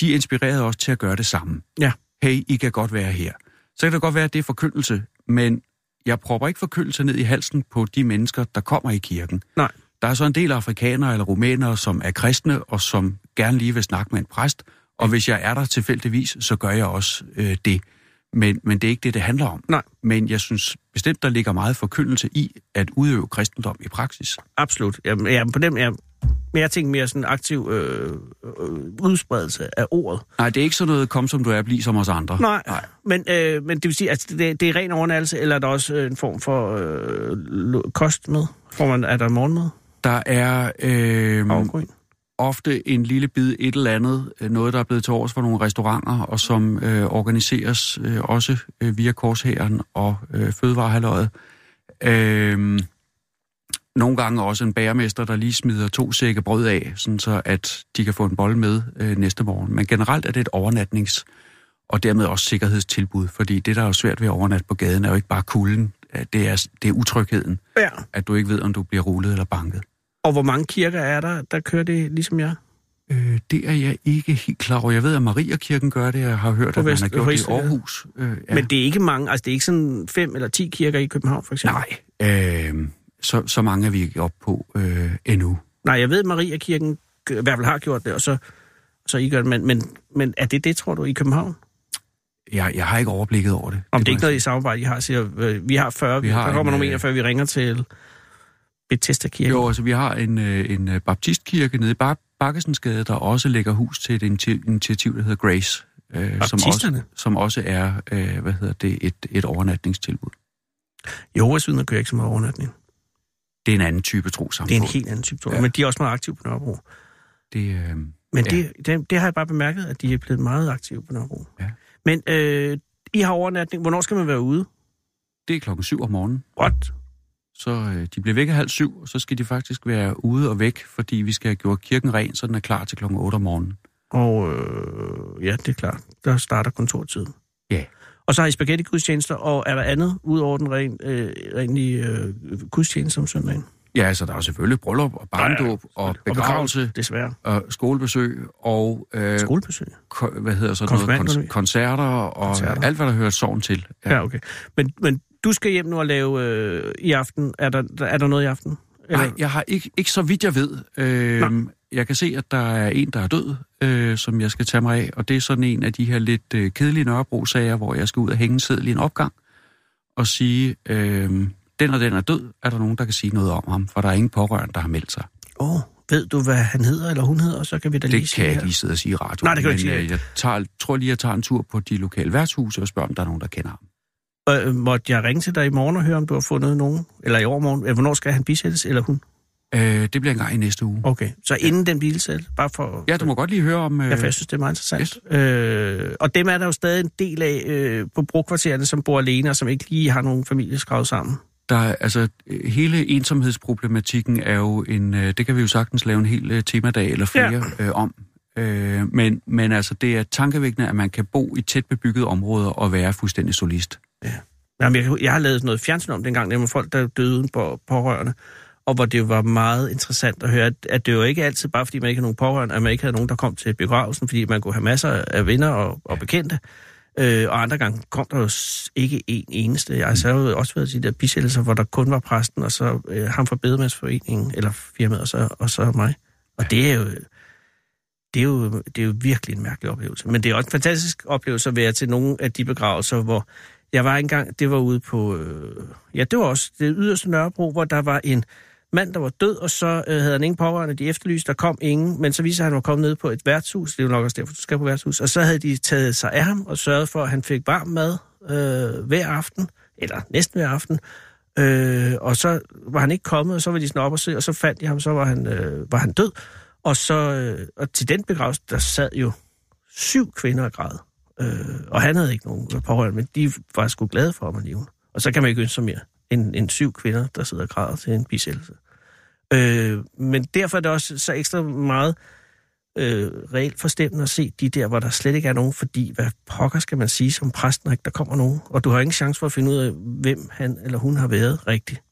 de inspirerede os til at gøre det samme. Ja. Hey, I kan godt være her. Så kan det godt være, at det er forkyndelse, men jeg propper ikke forkyndelse ned i halsen på de mennesker, der kommer i kirken. Nej. Der er så en del afrikanere eller rumænere, som er kristne, og som gerne lige vil snakke med en præst. Og hvis jeg er der tilfældigvis, så gør jeg også øh, det. Men, men det er ikke det, det handler om. Nej. Men jeg synes bestemt, der ligger meget forkyndelse i at udøve kristendom i praksis. Absolut. Jamen, jamen på dem, jeg, men jeg tænker mere sådan aktiv øh, øh, udspredelse af ordet. Nej, det er ikke sådan noget, kom som du er, bliv som os andre. Nej, Nej. Men, øh, men det vil sige, at altså, det, det er ren overnattelse, eller er der også øh, en form for øh, kost med? Får man, er der morgenmad? Der er øh, ofte en lille bid et eller andet, øh, noget der er blevet til års for nogle restauranter, og som øh, organiseres øh, også øh, via Korshæren og øh, Fødevarehalløjet. Øh, nogle gange også en bagermester, der lige smider to sække brød af, sådan så at de kan få en bold med øh, næste morgen. Men generelt er det et overnatnings- og dermed også sikkerhedstilbud, fordi det, der er jo svært ved at overnatte på gaden, er jo ikke bare kulden, det er, det er utrygheden, Ja. at du ikke ved, om du bliver rullet eller banket. Og hvor mange kirker er der, der kører det ligesom jeg? Øh, det er jeg ikke helt klar over. Jeg ved, at Mariakirken gør det. Jeg har hørt, På at man Vest- har gjort på det i. Aarhus. Øh. Ja. Men det er ikke mange, altså det er ikke sådan fem eller ti kirker i København, for eksempel? Nej, øh, så, så mange er vi ikke op på øh, endnu. Nej, jeg ved, at Mariakirken i hvert fald har gjort det, og så, så I gør det. Men, men, men er det det, tror du, i København? Jeg, jeg har ikke overblikket over det. Om det, det er ikke noget i samarbejde, I har, siger, øh, vi har 40, Vi har der kommer en, nogle øh, 41, vi ringer til Bethesda jeg Kirke. Jo, altså vi har en, øh, en øh, baptistkirke nede i Bak Bakkesensgade, der også lægger hus til et initi- initiativ, der hedder Grace. Øh, som, også, som også er øh, hvad hedder det, et, et overnatningstilbud. Jehovas vidner kører ikke så meget overnatning. Det er en anden type Det er trosamfund. en helt anden type tro, Ja. men de er også meget aktive på Nørrebro. Det, øh, Men Ja. det, det, det har jeg bare bemærket, at de er blevet meget aktive på Nørrebro. Ja. Men øh, I har overnatning. Hvornår skal man være ude? det er klokken syv om morgenen. What? Så øh, de bliver væk halv syv, og så skal de faktisk være ude og væk, fordi vi skal have gjort kirken ren, så den er klar til klokken 8 om morgenen. Og øh, ja, det er klart. Der starter kontortiden. Ja. Og så har I spaghetti-gudstjenester, og er der andet ud over den ren, øh, renlige øh, gudstjeneste om søndagen? Ja, altså der er selvfølgelig bryllup og barndåb og begravelse desværre. og skolebesøg og øh, Skolebesøg? ko- hvad hedder sådan noget, kon- koncerter og Koncerter. alt, hvad der hører sorgen til. Ja, okay. Men, men du skal hjem nu og lave øh, i aften. Er der, er der noget i aften? Nej, jeg har ikke, ikke så vidt jeg ved. Øh, jeg kan se, at der er en, der er død, øh, som jeg skal tage mig af, og det er sådan en af de her lidt øh, kedelige Nørrebro-sager, hvor jeg skal ud og hænge en seddel i en opgang og sige, øh, den og den er død, er der nogen, der kan sige noget om ham, for der er ingen pårørende, der har meldt sig. Åh, oh, ved du, hvad han hedder eller hun hedder? Så kan vi da lige Det kan jeg her. lige sidde og sige i radioen, Nej, det kan men ikke sige. øh, jeg tager, tror lige, jeg tager en tur på de lokale værtshuse og spørger, om der er nogen, der kender ham. Øh, måtte jeg ringe til dig i morgen og høre, om du har fundet nogen? Eller i overmorgen? Eller hvornår skal han bisættes, eller hun? Øh, det bliver en gang i næste uge. Okay, så inden den bilsæt, bare for... Ja, du må godt lige høre om... Øh, Ja, for jeg synes, det er meget interessant. Yes. Øh, og dem er der jo stadig en del af øh, på brugkvartererne, som bor alene, og som ikke lige har nogen familie skrevet sammen. Der, er- altså, hele ensomhedsproblematikken er jo en, øh, det kan vi jo sagtens lave en hel øh, temadag eller flere ja. øh, om. Øh, men, men altså, det er tankevækkende, at man kan bo i tæt bebyggede områder og være fuldstændig solist. Jamen, jeg, jeg har lavet noget fjernsyn om dengang, var folk, der døde uden på pårørende, og hvor det var meget interessant at høre, at, det jo ikke altid bare, fordi man ikke havde nogen pårørende, at man ikke havde nogen, der kom til begravelsen, fordi man kunne have masser af venner og, og bekendte. Øh, og andre gange kom der jo ikke en eneste. Jeg har jo også været til de der bisættelser, hvor der kun var præsten, og så øh, ham fra bedemandsforeningen, eller firmaet, og så, og så mig. Og det er jo... Det er, jo, det er jo virkelig en mærkelig oplevelse. Men det er også en fantastisk oplevelse at være til nogle af de begravelser, hvor jeg var engang, det var ude på, øh, ja, det var også det yderste Nørrebro, hvor der var en mand, der var død, og så øh, havde han ingen pårørende, de efterlyste, der kom ingen, men så viste han, at han var kommet ned på et værtshus, det er jo nok også derfor, du skal på værtshus, og så havde de taget sig af ham og sørget for, at han fik varm mad øh, hver aften, eller næsten hver aften, øh, og så var han ikke kommet, og så var de sådan op og se, og så fandt de ham, så var han, øh, var han død, og så, øh, og til den begravelse, der sad jo syv kvinder og græd. Øh, og han havde ikke nogen pårørende, men de var sgu glade for ham alligevel. Og så kan man ikke ønske sig mere end, end syv kvinder, der sidder og græder til en bisættelse. Øh, men derfor er det også så ekstra meget øh, reelt forstemmende at se de der, hvor der slet ikke er nogen, fordi hvad pokker skal man sige som præst, når ikke der kommer nogen? Og du har ingen chance for at finde ud af, hvem han eller hun har været rigtigt,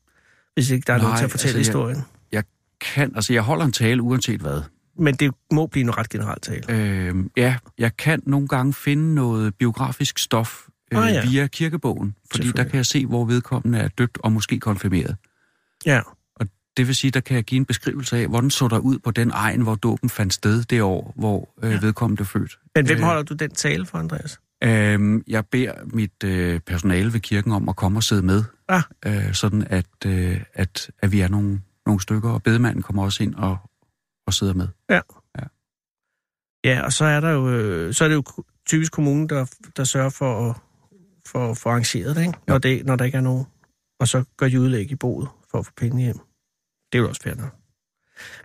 hvis ikke der er Nej, nogen til at fortælle altså, historien. Jeg kan, altså jeg holder en tale uanset hvad. Men det må blive en ret generelt tale. Øh, ja, jeg kan nogle gange finde noget biografisk stof øh, Ah, ja. via kirkebogen, fordi der kan jeg se, hvor vedkommende er døbt og måske konfirmeret. Ja. Det vil sige, der kan jeg give en beskrivelse af, hvordan så der ud på den egen, hvor dåben fandt sted det år, hvor øh, vedkommende blev født. Men hvem Øh. holder du den tale for, Andreas? Øhm, jeg beder mit øh, personale ved kirken om at komme og sidde med, Ah. øh, sådan at, øh, at, at vi er nogle, nogle stykker, og bedemanden kommer også ind og, og sidder med. Ja, og så er der jo, øh, så er det jo typisk kommunen, der, der sørger for at for, for arrangeret det, ikke? Når, det, når der ikke er nogen. Og så gør de udlæg i boet for at få penge hjem. Det er jo også fair nok.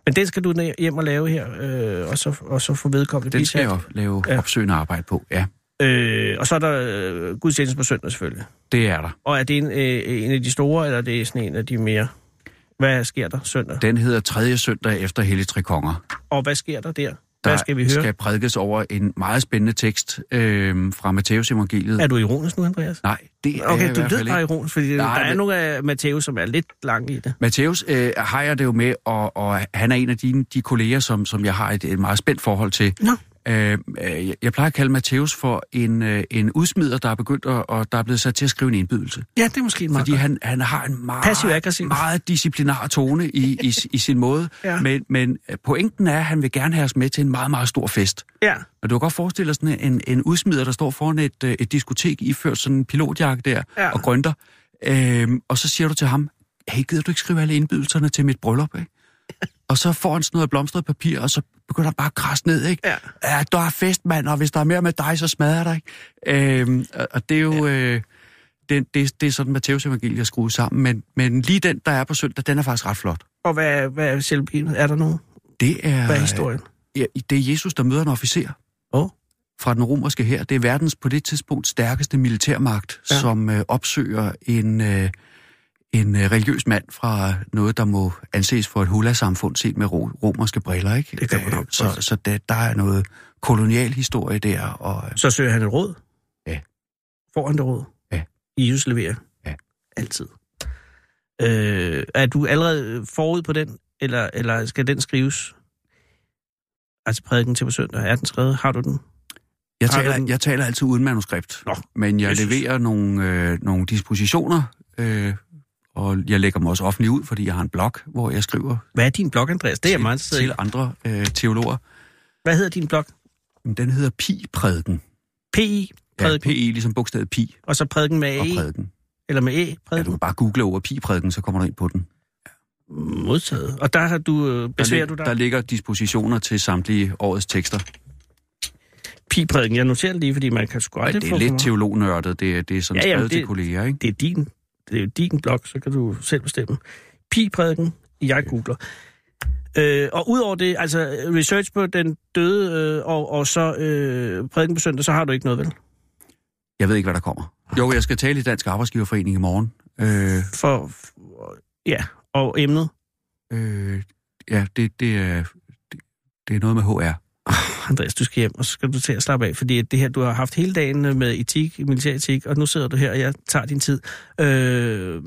Men den skal du hjem og lave her, øh, og, så, og så få vedkommende Den skal jeg lave Ja. opsøgende arbejde på, ja. Øh, og så er der øh, gudstjeneste på søndag selvfølgelig. Det er der. Og er det en, øh, en af de store, eller er det sådan en af de mere... Hvad sker der søndag? Den hedder tredje søndag efter Hellig Tre Konger. Og hvad sker der der? Der Hvad skal vi høre? skal prædikes over en meget spændende tekst øh, fra Matteus evangeliet. Er du ironisk nu, Andreas? Nej, det er Okay, i du lød bare ironisk, fordi Nej, der er nogle af Matteo, som er lidt lang i det. Matteus øh, har jeg det jo med, og, og han er en af dine, de kolleger, som, som jeg har et, et meget spændt forhold til. Nå. Øh, øh, jeg- plejer at kalde Matteus for en, øh, en udsmider, der er begyndt at, og der er blevet sat til at skrive en indbydelse. Ja, det er måske meget Fordi han, han har en meget, Passiv-aggressiv. meget disciplinar tone i, i, i sin måde. Ja. Men, men pointen er, at han vil gerne have os med til en meget, meget stor fest. Ja, Og du kan godt forestille dig sådan en, en udsmider, der står foran et, øh, et diskotek, iført sådan en pilotjakke der, Ja. og grønter. Øhm, og så siger du til ham, hey, gider du ikke skrive alle indbydelserne til mit bryllup, ikke? Og så får han sådan noget blomstret papir, og så begynder han bare at krasse ned, ikke? Ja. ja der er fest, mand, og hvis der er mere med dig, så smadrer jeg dig, ikke? Øhm, og- det er jo... Øh, det, det, det er sådan, Matteus evangeliet er skruet sammen, men, men lige den, der er på søndag, den er faktisk ret flot. og hvad, hvad er selve? Er der nogen? Det er, Hvad er historien? Ja, det er Jesus, der møder en officer. Åh. Fra den romerske her. Det er verdens på det tidspunkt stærkeste militærmagt, Ja. ja. som øh, opsøger en, øh, en øh, religiøs mand fra noget, der må anses for et hula-samfund set med ro- romerske briller. Ikke? Det kan man nok Så, så det, der er noget kolonial historie der. Og, øh, Så søger han et råd? Ja. Får han det råd? Ja. Jesus leverer? Ja. Altid. Øh, er du allerede forud på den, eller, eller skal den skrives? Altså prædiken til på søndag, er den skrevet? Har du den? Jeg taler, den? jeg taler altid uden manuskript, Nå, men jeg synes- leverer nogle, øh, nogle dispositioner, øh, og jeg lægger mig også offentligt ud, fordi jeg har en blog, hvor jeg skriver Hvad er din blog, Andreas? Det er til, meget til i. andre øh, teologer. Hvad hedder din blog? Den hedder Pi-prædiken. PI, Ja, prædiken, P-I, ligesom bogstavet Pi og så prædiken med og A, prædiken. eller med E, Ja, du prædiken, kan bare google over Pi-prædiken, så kommer du ind på den. modtaget. Og der har du, øh, Der, besværer lig- du dig? der ligger dispositioner til samtlige årets tekster. Pi-prædiken, jeg noterer det lige, fordi man kan sgu aldrig det få er lidt teolognørdet. Det, er- det er sådan Ja, jamen, skrevet til det- kolleger, ikke? det er din, det er din blog, så kan du selv bestemme. Pi-prædiken, jeg googler. Øh, og udover det, altså research på den døde, øh, og, og så øh, prædiken på søndag, så har du ikke noget, vel? Jeg ved ikke, hvad der kommer. Jo, jeg skal tale i Dansk Arbejdsgiverforening i morgen. Øh, For, for ja, og emnet, øh, ja, det, det, er, det, det er noget med HR. Andreas, du skal hjem, og så skal du til at slappe af, fordi det her, du har haft hele dagen med etik, militæretik, og nu sidder du her, og jeg tager din tid. Øh,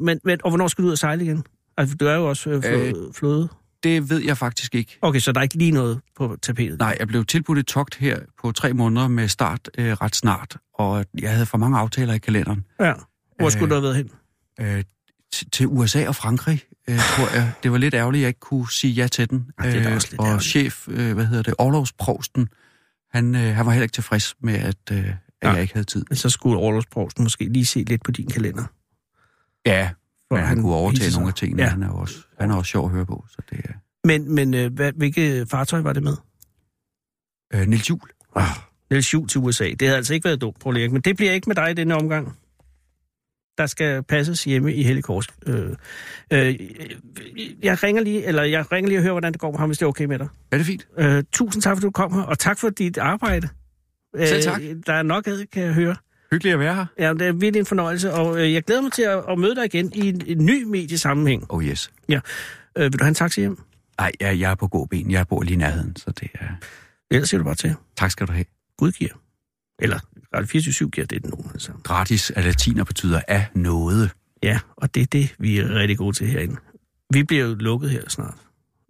men, men, og hvornår skal du ud og sejle igen? Altså, du er jo også øh, øh, flåde. Det ved jeg faktisk ikke. Okay, så der er ikke lige noget på tapetet? Nej, jeg blev tilbudt et togt her på tre måneder med start øh, ret snart, og jeg havde for mange aftaler i kalenderen. Ja. Hvor Øh, skulle du have været hen? Øh, til USA og Frankrig, øh, tror jeg. Det var lidt ærgerligt, at jeg ikke kunne sige ja til den. Ah, det er da også lidt og ærgerligt. chef, øh, hvad hedder det, Orlovsprovsten, han, øh, han var heller ikke tilfreds med, at, øh, at Ja. jeg ikke havde tid. Så skulle Orlovsprovsten måske lige se lidt på din kalender. Ja, For men han kunne overtage nogle af tingene. Ja. Han er også, han er også sjov at høre på. Så det er, Men, men øh, hvad, hvilket fartøj var det med? øh, Niels Juhl. Niels Juhl til USA. Det havde altså ikke været dumt, Erik, men det bliver ikke med dig i denne omgang. Der skal passes hjemme i Helligkors. Øh, øh, jeg ringer lige, eller jeg ringer lige og hører, hvordan det går med ham, hvis det er okay med dig. Er det fint? Øh, tusind tak, fordi du kom her, og tak for dit arbejde. Selv tak. Øh, der er nok ad, kan jeg høre. Hyggeligt at være her. Ja, det er virkelig en fornøjelse, og øh, jeg glæder mig til at, at møde dig igen i en, en ny mediesammenhæng. Oh yes. Øh, vil du have en taxi hjem? Nej, jeg, jeg er på gåben. Jeg bor lige i nærheden, så det er... Ellers siger du bare til. Tak skal du have. Gud giver. Eller Radio 24 giver det nu. Altså. Gratis af latiner betyder af noget. Ja, og det er det, vi er rigtig gode til herinde. Vi bliver jo lukket her snart.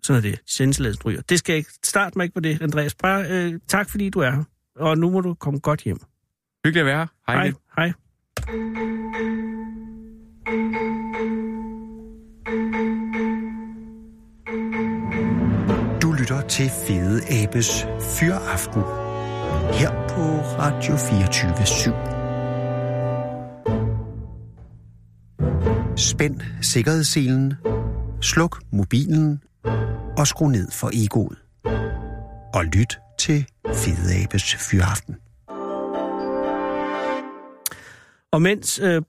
Sådan er det. Sendtilladelsen ryger. Det skal jeg ikke. Start mig ikke på det, Andreas. Bare øh, tak, fordi du er her. Og nu må du komme godt hjem. Hyggeligt at være her. Hej. Hej. Hej. Du lytter til Fede Abes Fyraften her på Radio 24 /7. Spænd sikkerhedsselen, sluk mobilen og skru ned for egoet. Og lyt til Fede Abes Fyraften. Og mens øh,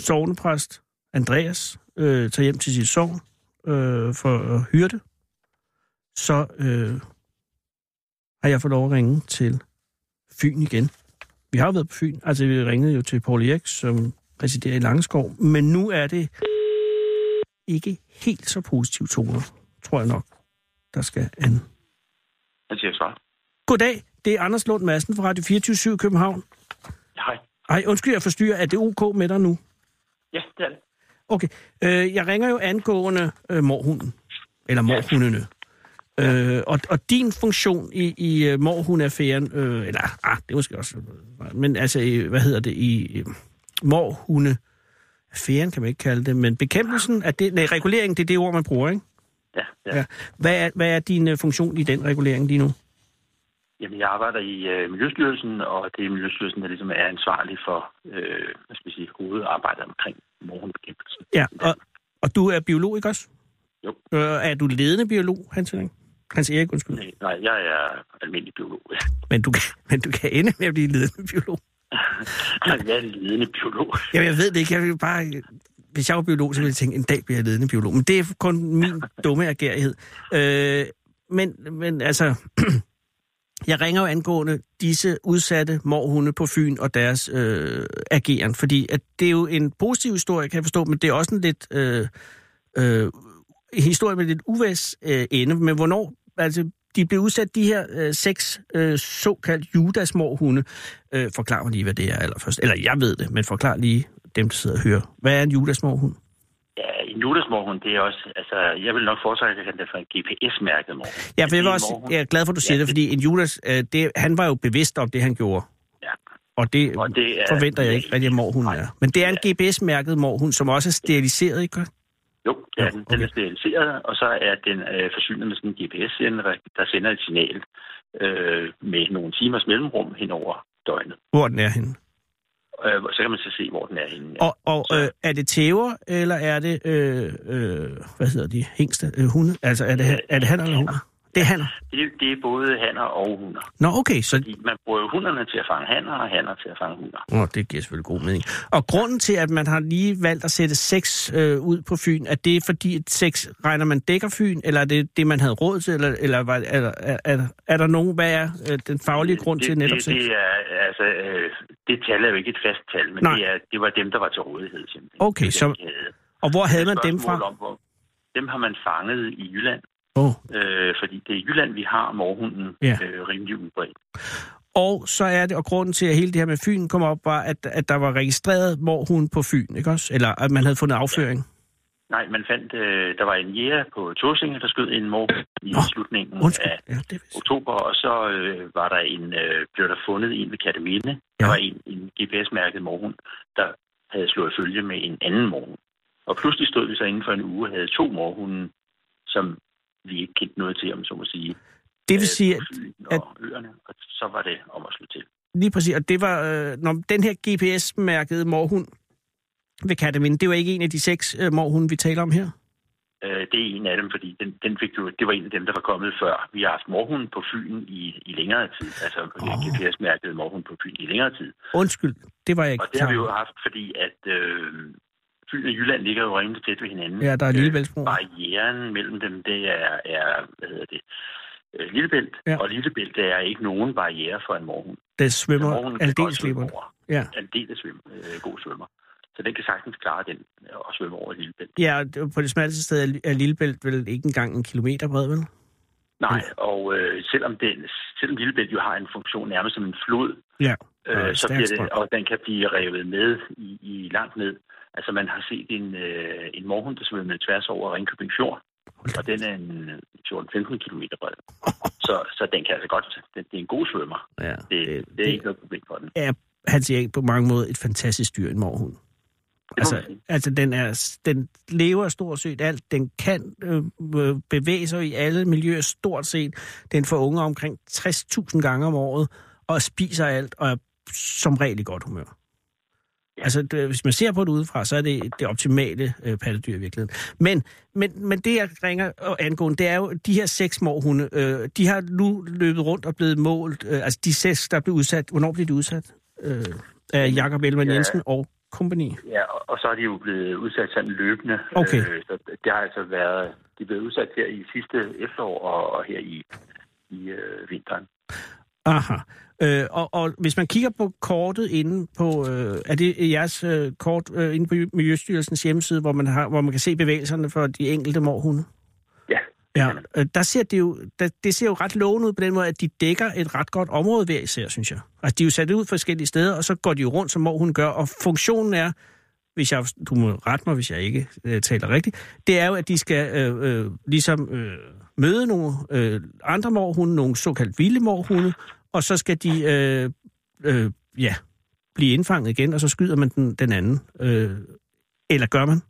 sovnepræst Andreas øh, tager hjem til sit sovn øh, for at hyrde, så øh, har jeg fået lov at ringe til Fyn igen. Vi har jo været på Fyn. Altså, vi ringede jo til Paul Erik, som residerer i Langeskov. Men nu er det ikke helt så positive toner, tror jeg nok, der skal an. Jeg siger svar. Goddag, det er Anders Lund Madsen fra Radio 24 København. Hej. Ej, undskyld, jeg forstyrrer. Er det ok med dig nu? Ja, det er det. Okay, øh, jeg ringer jo angående øh, morhunden, eller morhundene. Øh, og, og din funktion i, i uh, morhundeaffæren, øh, eller ah, det er måske også, øh, men altså, hvad hedder det, i øh, morhundeaffæren kan man ikke kalde det, men bekæmpelsen af det, nej, regulering, det er det ord, man bruger, ikke? Ja, ja. Ja. Hvad er, hvad er din uh, funktion i den regulering lige nu? Jamen, jeg arbejder i øh, Miljøstyrelsen, og det er Miljøstyrelsen, der ligesom er ansvarlig for, øh, hvad skal vi sige, hovedarbejdet omkring morgenbekæmpelse. Ja, og, og du er biolog, ikke også? Jo. Øh, er du ledende biolog, Hans Erik? Hans Erik, undskyld. Nej, nej, jeg er almindelig biolog. Ja. Men du, kan, men du kan ende med at blive ledende biolog. jeg er ledende biolog. Jamen, jeg ved det ikke. Jeg vil bare... Hvis jeg var biolog, så ville jeg tænke, en dag bliver jeg ledende biolog. Men det er kun min dumme agerighed. Øh, men, men altså... jeg ringer jo angående disse udsatte morhunde på Fyn og deres øh, ageren. Fordi at det er jo en positiv historie, kan jeg forstå, men det er også en lidt... Øh, øh, en historie med lidt uvæs øh, ende. Men hvornår... Altså, de blev udsat, de her øh, seks øh, såkaldt judasmorhunde. Øh, forklar mig lige, hvad det er allerførst. Eller jeg ved det, men forklar lige dem, der sidder og hører. Hvad er en judasmorhund? Ja, en judasmorgen, det er også... Altså, jeg vil nok foretrække at kalde det for en GPS-mærket morgen. Ja, for jeg, Det var også, jeg er glad for, at du siger Ja, det, fordi en Judas, øh, det, han var jo bevidst om det, han gjorde. Ja. Og det, Og det er- forventer jeg ikke rigtig, at morhund er. Men det er en GPS-mærket morhund, som også er steriliseret, ikke? Jo, er Ja, den. Den okay. er steriliseret, og så er den øh, forsynet med sådan en GPS-sender, der sender et signal øh, med nogle timers mellemrum hen over døgnet. Hvor den er henne. Øh, så kan man så se, hvor den er henne. Og, og Så- øh, er det tæver, eller er det, øh, øh, hvad hedder de, hængste, øh, hunde? Altså, er det, er det han eller hunde? Det er hanner. Det, det er både hanner og hunder. Nå, okay, så Fordi man bruger jo hunderne til at fange hanner, og hanner til at fange hunder. Nå, det giver selvfølgelig god mening. Og grunden til, at man har lige valgt at sætte seks øh, ud på Fyn, er det fordi, at seks regner man dækker Fyn, eller er det det, man havde råd til, eller, eller var, er, er, er, er der nogen, hvad er øh, den faglige grund det, til netop det, seks? det, er, altså, øh, det tal er jo ikke et fast tal, men Nej. det, er, det var dem, der var til rådighed. Simpelthen. Okay, Det så-. Og hvor havde Det man dem fra? Om, hvor, dem har man fanget i Jylland, Oh. øh, fordi det er i Jylland, vi har morhunden Ja. øh, rimelig udbredt. Og så er det, og grunden til, at hele det her med Fyn kom op, var, at, at der var registreret morhund på Fyn, ikke også? Eller at man havde fundet afføring. Nej, man fandt, øh, der var en jæger på Torsinge, der skød en mor i Nå, slutningen Undskyld. af Ja, det er oktober, og så øh, var der en, øh, blev der fundet en ved Katamine. Der Ja. var en, en GPS-mærket morhund, der havde slået følge med en anden morhund. Og pludselig stod vi så inden for en uge og havde to morhunde, som vi ikke kendte noget til, om så må sige. Det vil øh, sige, at og øerne, og så var det om at slå til. lige præcis, og det var, øh, når den her GPS-mærkede morhund ved Kataminde, det var ikke en af de seks øh, morhunde, vi taler om her? Øh, det er en af dem, fordi den, den fik jo, det var en af dem, der var kommet før. Vi har haft morhunden på Fyn i, i længere tid, altså oh. GPS-mærket morhund på Fyn i længere tid. Undskyld, det var jeg ikke Og det har vi jo haft, fordi at øh, Fyn og Jylland ligger jo rimelig tæt ved hinanden. Ja, der er Lillebæltsbro. Øh, barrieren mellem dem, det er, er hvad hedder det, øh, Lillebælt. Ja. Og Lillebælt er ikke nogen barriere for en morhund. Det svømmer aldeles svømme slipper. over. Ja. Aldeles svømme, øh, god svømmer. Så den kan sagtens klare den øh, og svømme over Lillebælt. Ja, og det- på det smalleste sted er- Lillebælt vel ikke engang en kilometer bred, vel? Nej, og øh, selvom, den, selvom Lillebælt jo har en funktion nærmest som en flod, Ja. øh, så bliver det, og den kan blive revet med i, i langt ned. Altså man har set en, øh, en morhund, der svømmede tværs over Ringkøbing Fjord, og den er en 14-15 km bred. Så, så den kan altså godt, den, det er en god svømmer. Ja, Det, det, det er ikke noget problem for den. er, han siger ikke på mange måder et fantastisk dyr, en morhund. Altså, altså den, er, den lever stort set alt. Den kan øh, øh, bevæge sig i alle miljøer stort set. Den får unger omkring 60.000 gange om året, og spiser alt, og er som regel i godt humør. Ja. Altså, det, hvis man ser på det udefra, så er det det optimale øh, pattedyr i virkeligheden. Men, men, men det, jeg ringer og angående, det er jo de her seks morhunde. Øh, de har nu løbet rundt og blevet målt. Øh, altså, de seks, der blev udsat. Hvornår blev de udsat? Øh, af Jakob Ellemann Ja. Jensen og kompagni. Ja, og, så er de jo blevet udsat sådan løbende. Okay. Øh, så det har altså været, de blevet udsat her i sidste efterår og, og her i, i øh, vinteren. Aha. Øh, og, og hvis man kigger på kortet inde på, øh, er det jeres øh, kort øh, inde på Miljøstyrelsens hjemmeside, hvor man, har, hvor man kan se bevægelserne for de enkelte morhunde? Ja, Ja, øh, der ser det jo, der, det ser jo ret lovende ud på den måde, at de dækker et ret godt område hver især, synes jeg. Altså, de er jo sat ud forskellige steder, og så går de jo rundt, som morhunden gør, og funktionen er, hvis jeg, du må rette mig, hvis jeg ikke øh, taler rigtigt, det er jo, at de skal øh, øh, ligesom øh, møde nogle øh, andre morhunde, nogle såkaldt vilde morhunde, og så skal de øh, øh, ja, blive indfanget igen, og så skyder man den, den anden. Øh, eller gør man?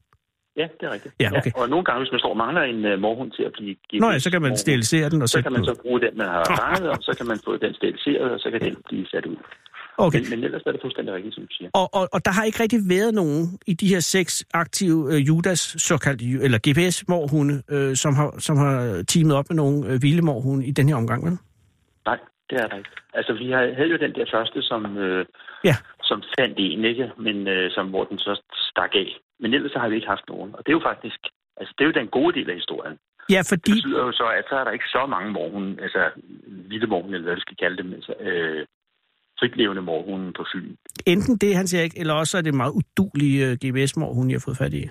ja, det er rigtigt. Ja, okay. Og nogle gange, hvis man står og mangler en uh, morhund til at blive givet, Nå ja, så kan man sterilisere den og så sætte kan man så bruge den, man har fanget, og så kan man få den steriliseret, og så kan den blive sat ud. Okay. Men, men ellers er det fuldstændig rigtigt, som du siger. Og, og, og der har ikke rigtig været nogen i de her seks aktive øh, Judas, såkaldte, ju- eller GPS-morhunde, øh, som, har, som har teamet op med nogle øh, vilde morhunde i den her omgang, vel? Nej, det er der ikke. Altså, vi har- havde jo den der første, som, øh, Ja. som fandt en, ikke? Men øh, som, hvor den så stak af. Men ellers så har vi ikke haft nogen. Og det er jo faktisk, altså det er jo den gode del af historien. Ja, Det fordi... betyder jo så, at så er der ikke så mange morgen, altså vilde morgen, eller hvad vi skal kalde dem, altså, øh, fritlevende morgen på Fyn. Enten det, han siger ikke, eller også er det meget udulige uh, GPS-morhunde, jeg har fået fat i.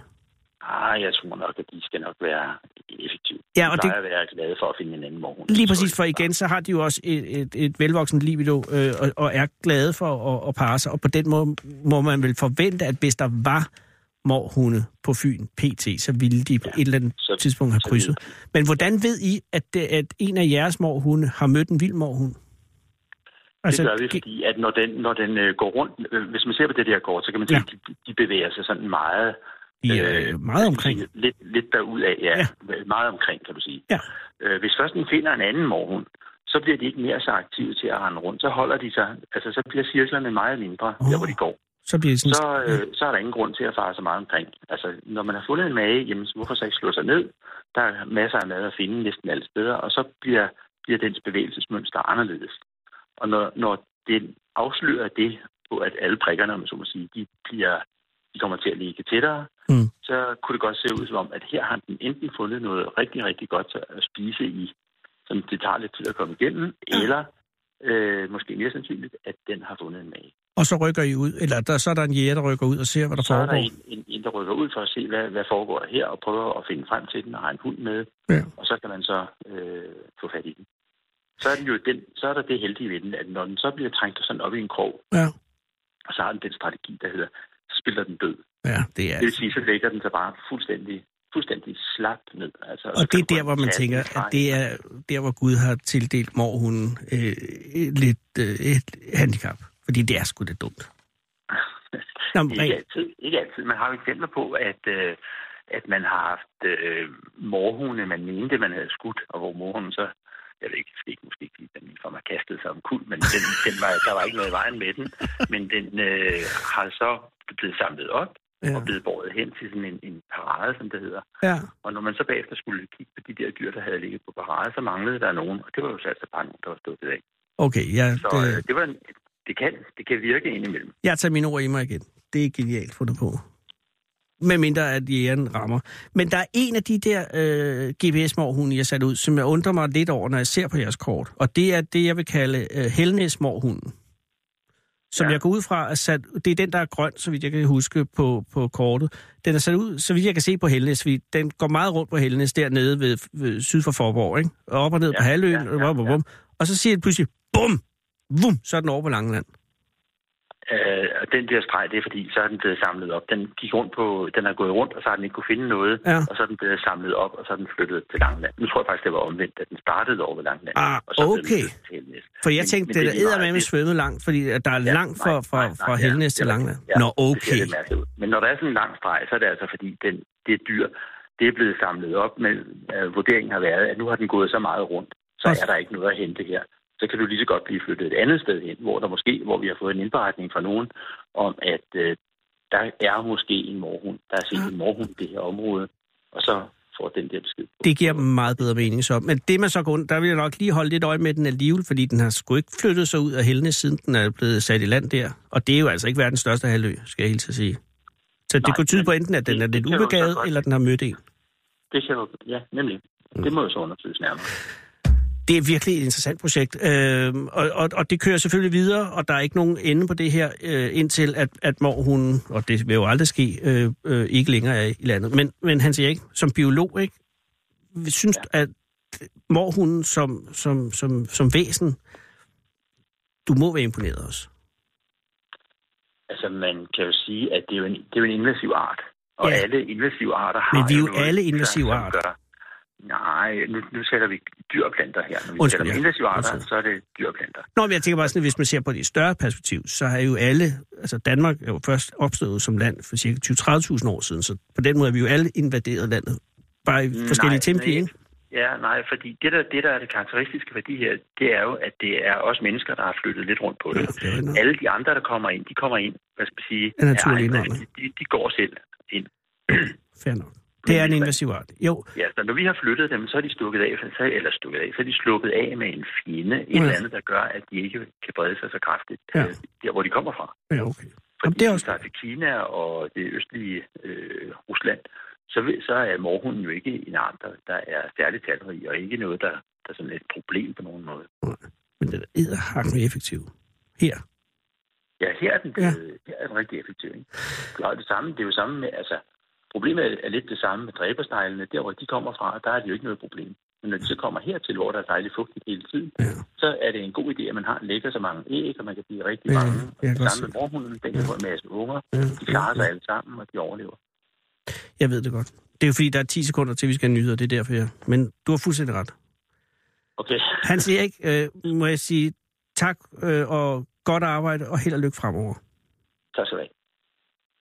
Ah, jeg tror nok, at de skal nok være effektive. Ja, de og plejer det- at være glade for at finde en anden morgen. Lige præcis, for igen, så har de jo også et, et, et velvokset libido, øh, og, og er glade for at, at parre sig. Og på den måde må man vel forvente, at hvis der var morhunde på Fyn PT, så ville de på Ja, et eller andet så- tidspunkt have krydset. Men hvordan ved I, at, det, at en af jeres morhunde har mødt en vild morhund? Altså, det gør vi, fordi at når den, når den øh, går rundt, øh, hvis man ser på det der kort, så kan man se, Ja. at de, de bevæger sig sådan meget... I er meget omkring. Lidt, lidt derudad, ja. Ja. ja. Meget omkring, kan du sige. Ja. Øh, hvis først den finder en anden morhund, så bliver de ikke mere så aktive til at rende rundt. Så holder de sig, altså så bliver cirklerne meget mindre, Åh. der hvor de går. Så bliver det sådan... Så, øh, så er der ingen grund til at fare så meget omkring. Altså, når man har fundet en mage, jamen, så hvorfor så ikke slå sig ned? Der er masser af mad at finde næsten alle steder, og så bliver, bliver dens bevægelsesmønster anderledes. Og når, når den afslører det på, at alle prikkerne, om så må sige, de, bliver, de kommer til at ligge tættere, Mm. så kunne det godt se ud som om, at her har den enten fundet noget rigtig, rigtig godt at spise i, som det tager lidt tid at komme igennem, eller øh, måske mere sandsynligt, at den har fundet en mage. Og så rykker I ud, eller der, så er der en jæger, der rykker ud og ser, hvad der så er der foregår. en, en, en, der rykker ud for at se, hvad, hvad foregår her, og prøver at finde frem til den og har en hund med, Ja. og så kan man så øh, få fat i den. Så er, den jo den, så er der det heldige ved den, at når den så bliver trængt sådan op i en krog, Ja. og så har den den strategi, der hedder, så spiller den død. Ja, det er... Det vil sige, så lægger den sig bare fuldstændig, fuldstændig slap ned. Altså, Og det er der, hvor man tænker, at det er der, hvor Gud har tildelt morhunden øh, lidt øh, et handicap. Fordi det er sgu da dumt. Nå, men ikke altid. Ikke altid. Man har jo eksempler på, at, øh, at man har haft øh, morhunde, man mente, man havde skudt, og hvor morhunden så, jeg ved ikke, skete måske ikke, den ligefrem har kastet sig om kul, men den, den var, der var ikke noget i vejen med den. Men den øh, har så blevet samlet op Ja. og blevet båret hen til sådan en, en parade, som det hedder. Ja. Og når man så bagefter skulle kigge på de der dyr, der havde ligget på parade, så manglede der nogen, og det var jo så altså bare nogen, der var stukket af. Okay, ja, Så øh, det, det, var en, det, kan, det kan virke indimellem. jeg tager mine ord i mig igen. Det er genialt fundet på. Med mindre at jægeren rammer. Men der er en af de der øh, GPS-morhunde, jeg satte ud, som jeg undrer mig lidt over, når jeg ser på jeres kort. Og det er det, jeg vil kalde øh, Helnæs-morhunden. Som ja. Ja. jeg går ud fra er sat... Det er den, der er grøn, så vidt jeg kan huske på, på kortet. Den er sat ud, så vidt jeg kan se på Helnæs. fordi Den går meget rundt på Helnæs dernede ved, ved syd for Forborg, ikke? Og op og ned ja, Ja, på halvøen, ja, ja, bum. og så siger det pludselig, bum, vum, så er den over på Langeland. Øh, og den der streg, det er fordi, så er den blevet samlet op. Den gik rundt på, den har gået rundt, og så har den ikke kunne finde noget, Ja. og så er den blevet samlet op, og så er den flyttet til Langland. Nu tror jeg faktisk, det var omvendt, at den startede over ved Langland. Ah, og så okay. til. For jeg Men- tænkte, men det er er lige meget. eddermame Det- svømmet langt, fordi at der er Ja, langt fra, fra, fra ja, Helnæs det til er rigtigt. Ja, Nå, det ser okay. lidt mærkeligt ud. Men når der er sådan en lang streg, så er det altså fordi, den, det dyr, det er blevet samlet op, men øh, vurderingen har været, at nu har den gået så meget rundt, så er der ikke noget at hente her. Så kan du lige så godt blive flyttet et andet sted hen, hvor der måske, hvor vi har fået en indberetning fra nogen, om at øh, der er måske en morhund, der er set en morhund i det her område, og så får den der besked. Det giver meget bedre mening så. Men det man så går rundt, der vil jeg nok lige holde lidt øje med den alligevel, fordi den har sgu ikke flyttet sig ud af Helnæs, siden den er blevet sat i land der. Og det er jo altså ikke verdens største halvø, skal jeg helt til sige. Så det Nej, kunne tyde på enten, at den det- er det lidt ubegavet, eller den har mødt en. Det kan du, ja, nemlig. Det må jo så undersøges nærmere. Det er virkelig et interessant projekt, øh, og, og, og det kører selvfølgelig videre, og der er ikke nogen ende på det her, øh, indtil at, at mor, hun, og det vil jo aldrig ske, øh, øh, ikke længere er i landet. Men, men han siger ikke, som biolog, ikke, vi synes, ja. at morhunden som, som, som, som væsen, du må være imponeret også. Altså, man kan jo sige, at det er jo en, det er jo en invasiv art. Og Ja. alle invasive arter har Men vi er jo noget, alle invasive arter. Nej, nu, nu sætter vi dyr og planter her. Når vi Undskyld, sætter ja. invasive arter, så er det dyr og planter. Nå, men jeg tænker bare sådan, at hvis man ser på det større perspektiv, så er jo alle, altså Danmark er jo først opstået som land for cirka 20-30.000 år siden, så på den måde er vi jo alle invaderet landet. Bare i forskellige tempi, nej, ikke? Ja, nej, fordi det der, det, der er det karakteristiske ved de her, det er jo, at det er også mennesker, der har flyttet lidt rundt på det. Ja, det er. Alle de andre, der kommer ind, de kommer ind, hvad skal man sige, drift. de, de går selv ind. Fair nok. Det er en invasiv art. Jo, Ja, så når vi har flyttet dem, så er de stukket af, så, eller stukket af, så er de sluppet af med en fjende, et Ja. eller andet, der gør, at de ikke kan brede sig så kraftigt, Ja. ja. der hvor de kommer fra. ja, okay. Fordi det er også... til Kina og det østlige øh, Rusland, så, så er morhunden jo ikke en art, der, der er særligt talrig, og ikke noget, der, der sådan er et problem på nogen måde. Men den er edderhakkende effektiv. Her. Ja, her er den, Ja. her er den rigtig effektiv. Ikke? Jo det samme, det er jo samme med, altså, Problemet er, lidt det samme med dræbersneglene. Der, hvor de kommer fra, der er det jo ikke noget problem. Men når de så kommer hertil, hvor der er dejligt fugtigt hele tiden, ja. så er det en god idé, at man har lægger så mange æg, og man kan blive rigtig Ja, mange. kan Og sammen med morhunden, den kan få en masse unger. Ja, De klarer sig ja. alle sammen, og de overlever. Jeg ved det godt. Det er jo fordi, der er 10 sekunder til, vi skal have nyheder. Det er derfor, jeg... Men du har fuldstændig ret. Okay, Hans Erik, øh, må jeg sige tak øh, og godt arbejde, og held og lykke fremover. tak skal du have.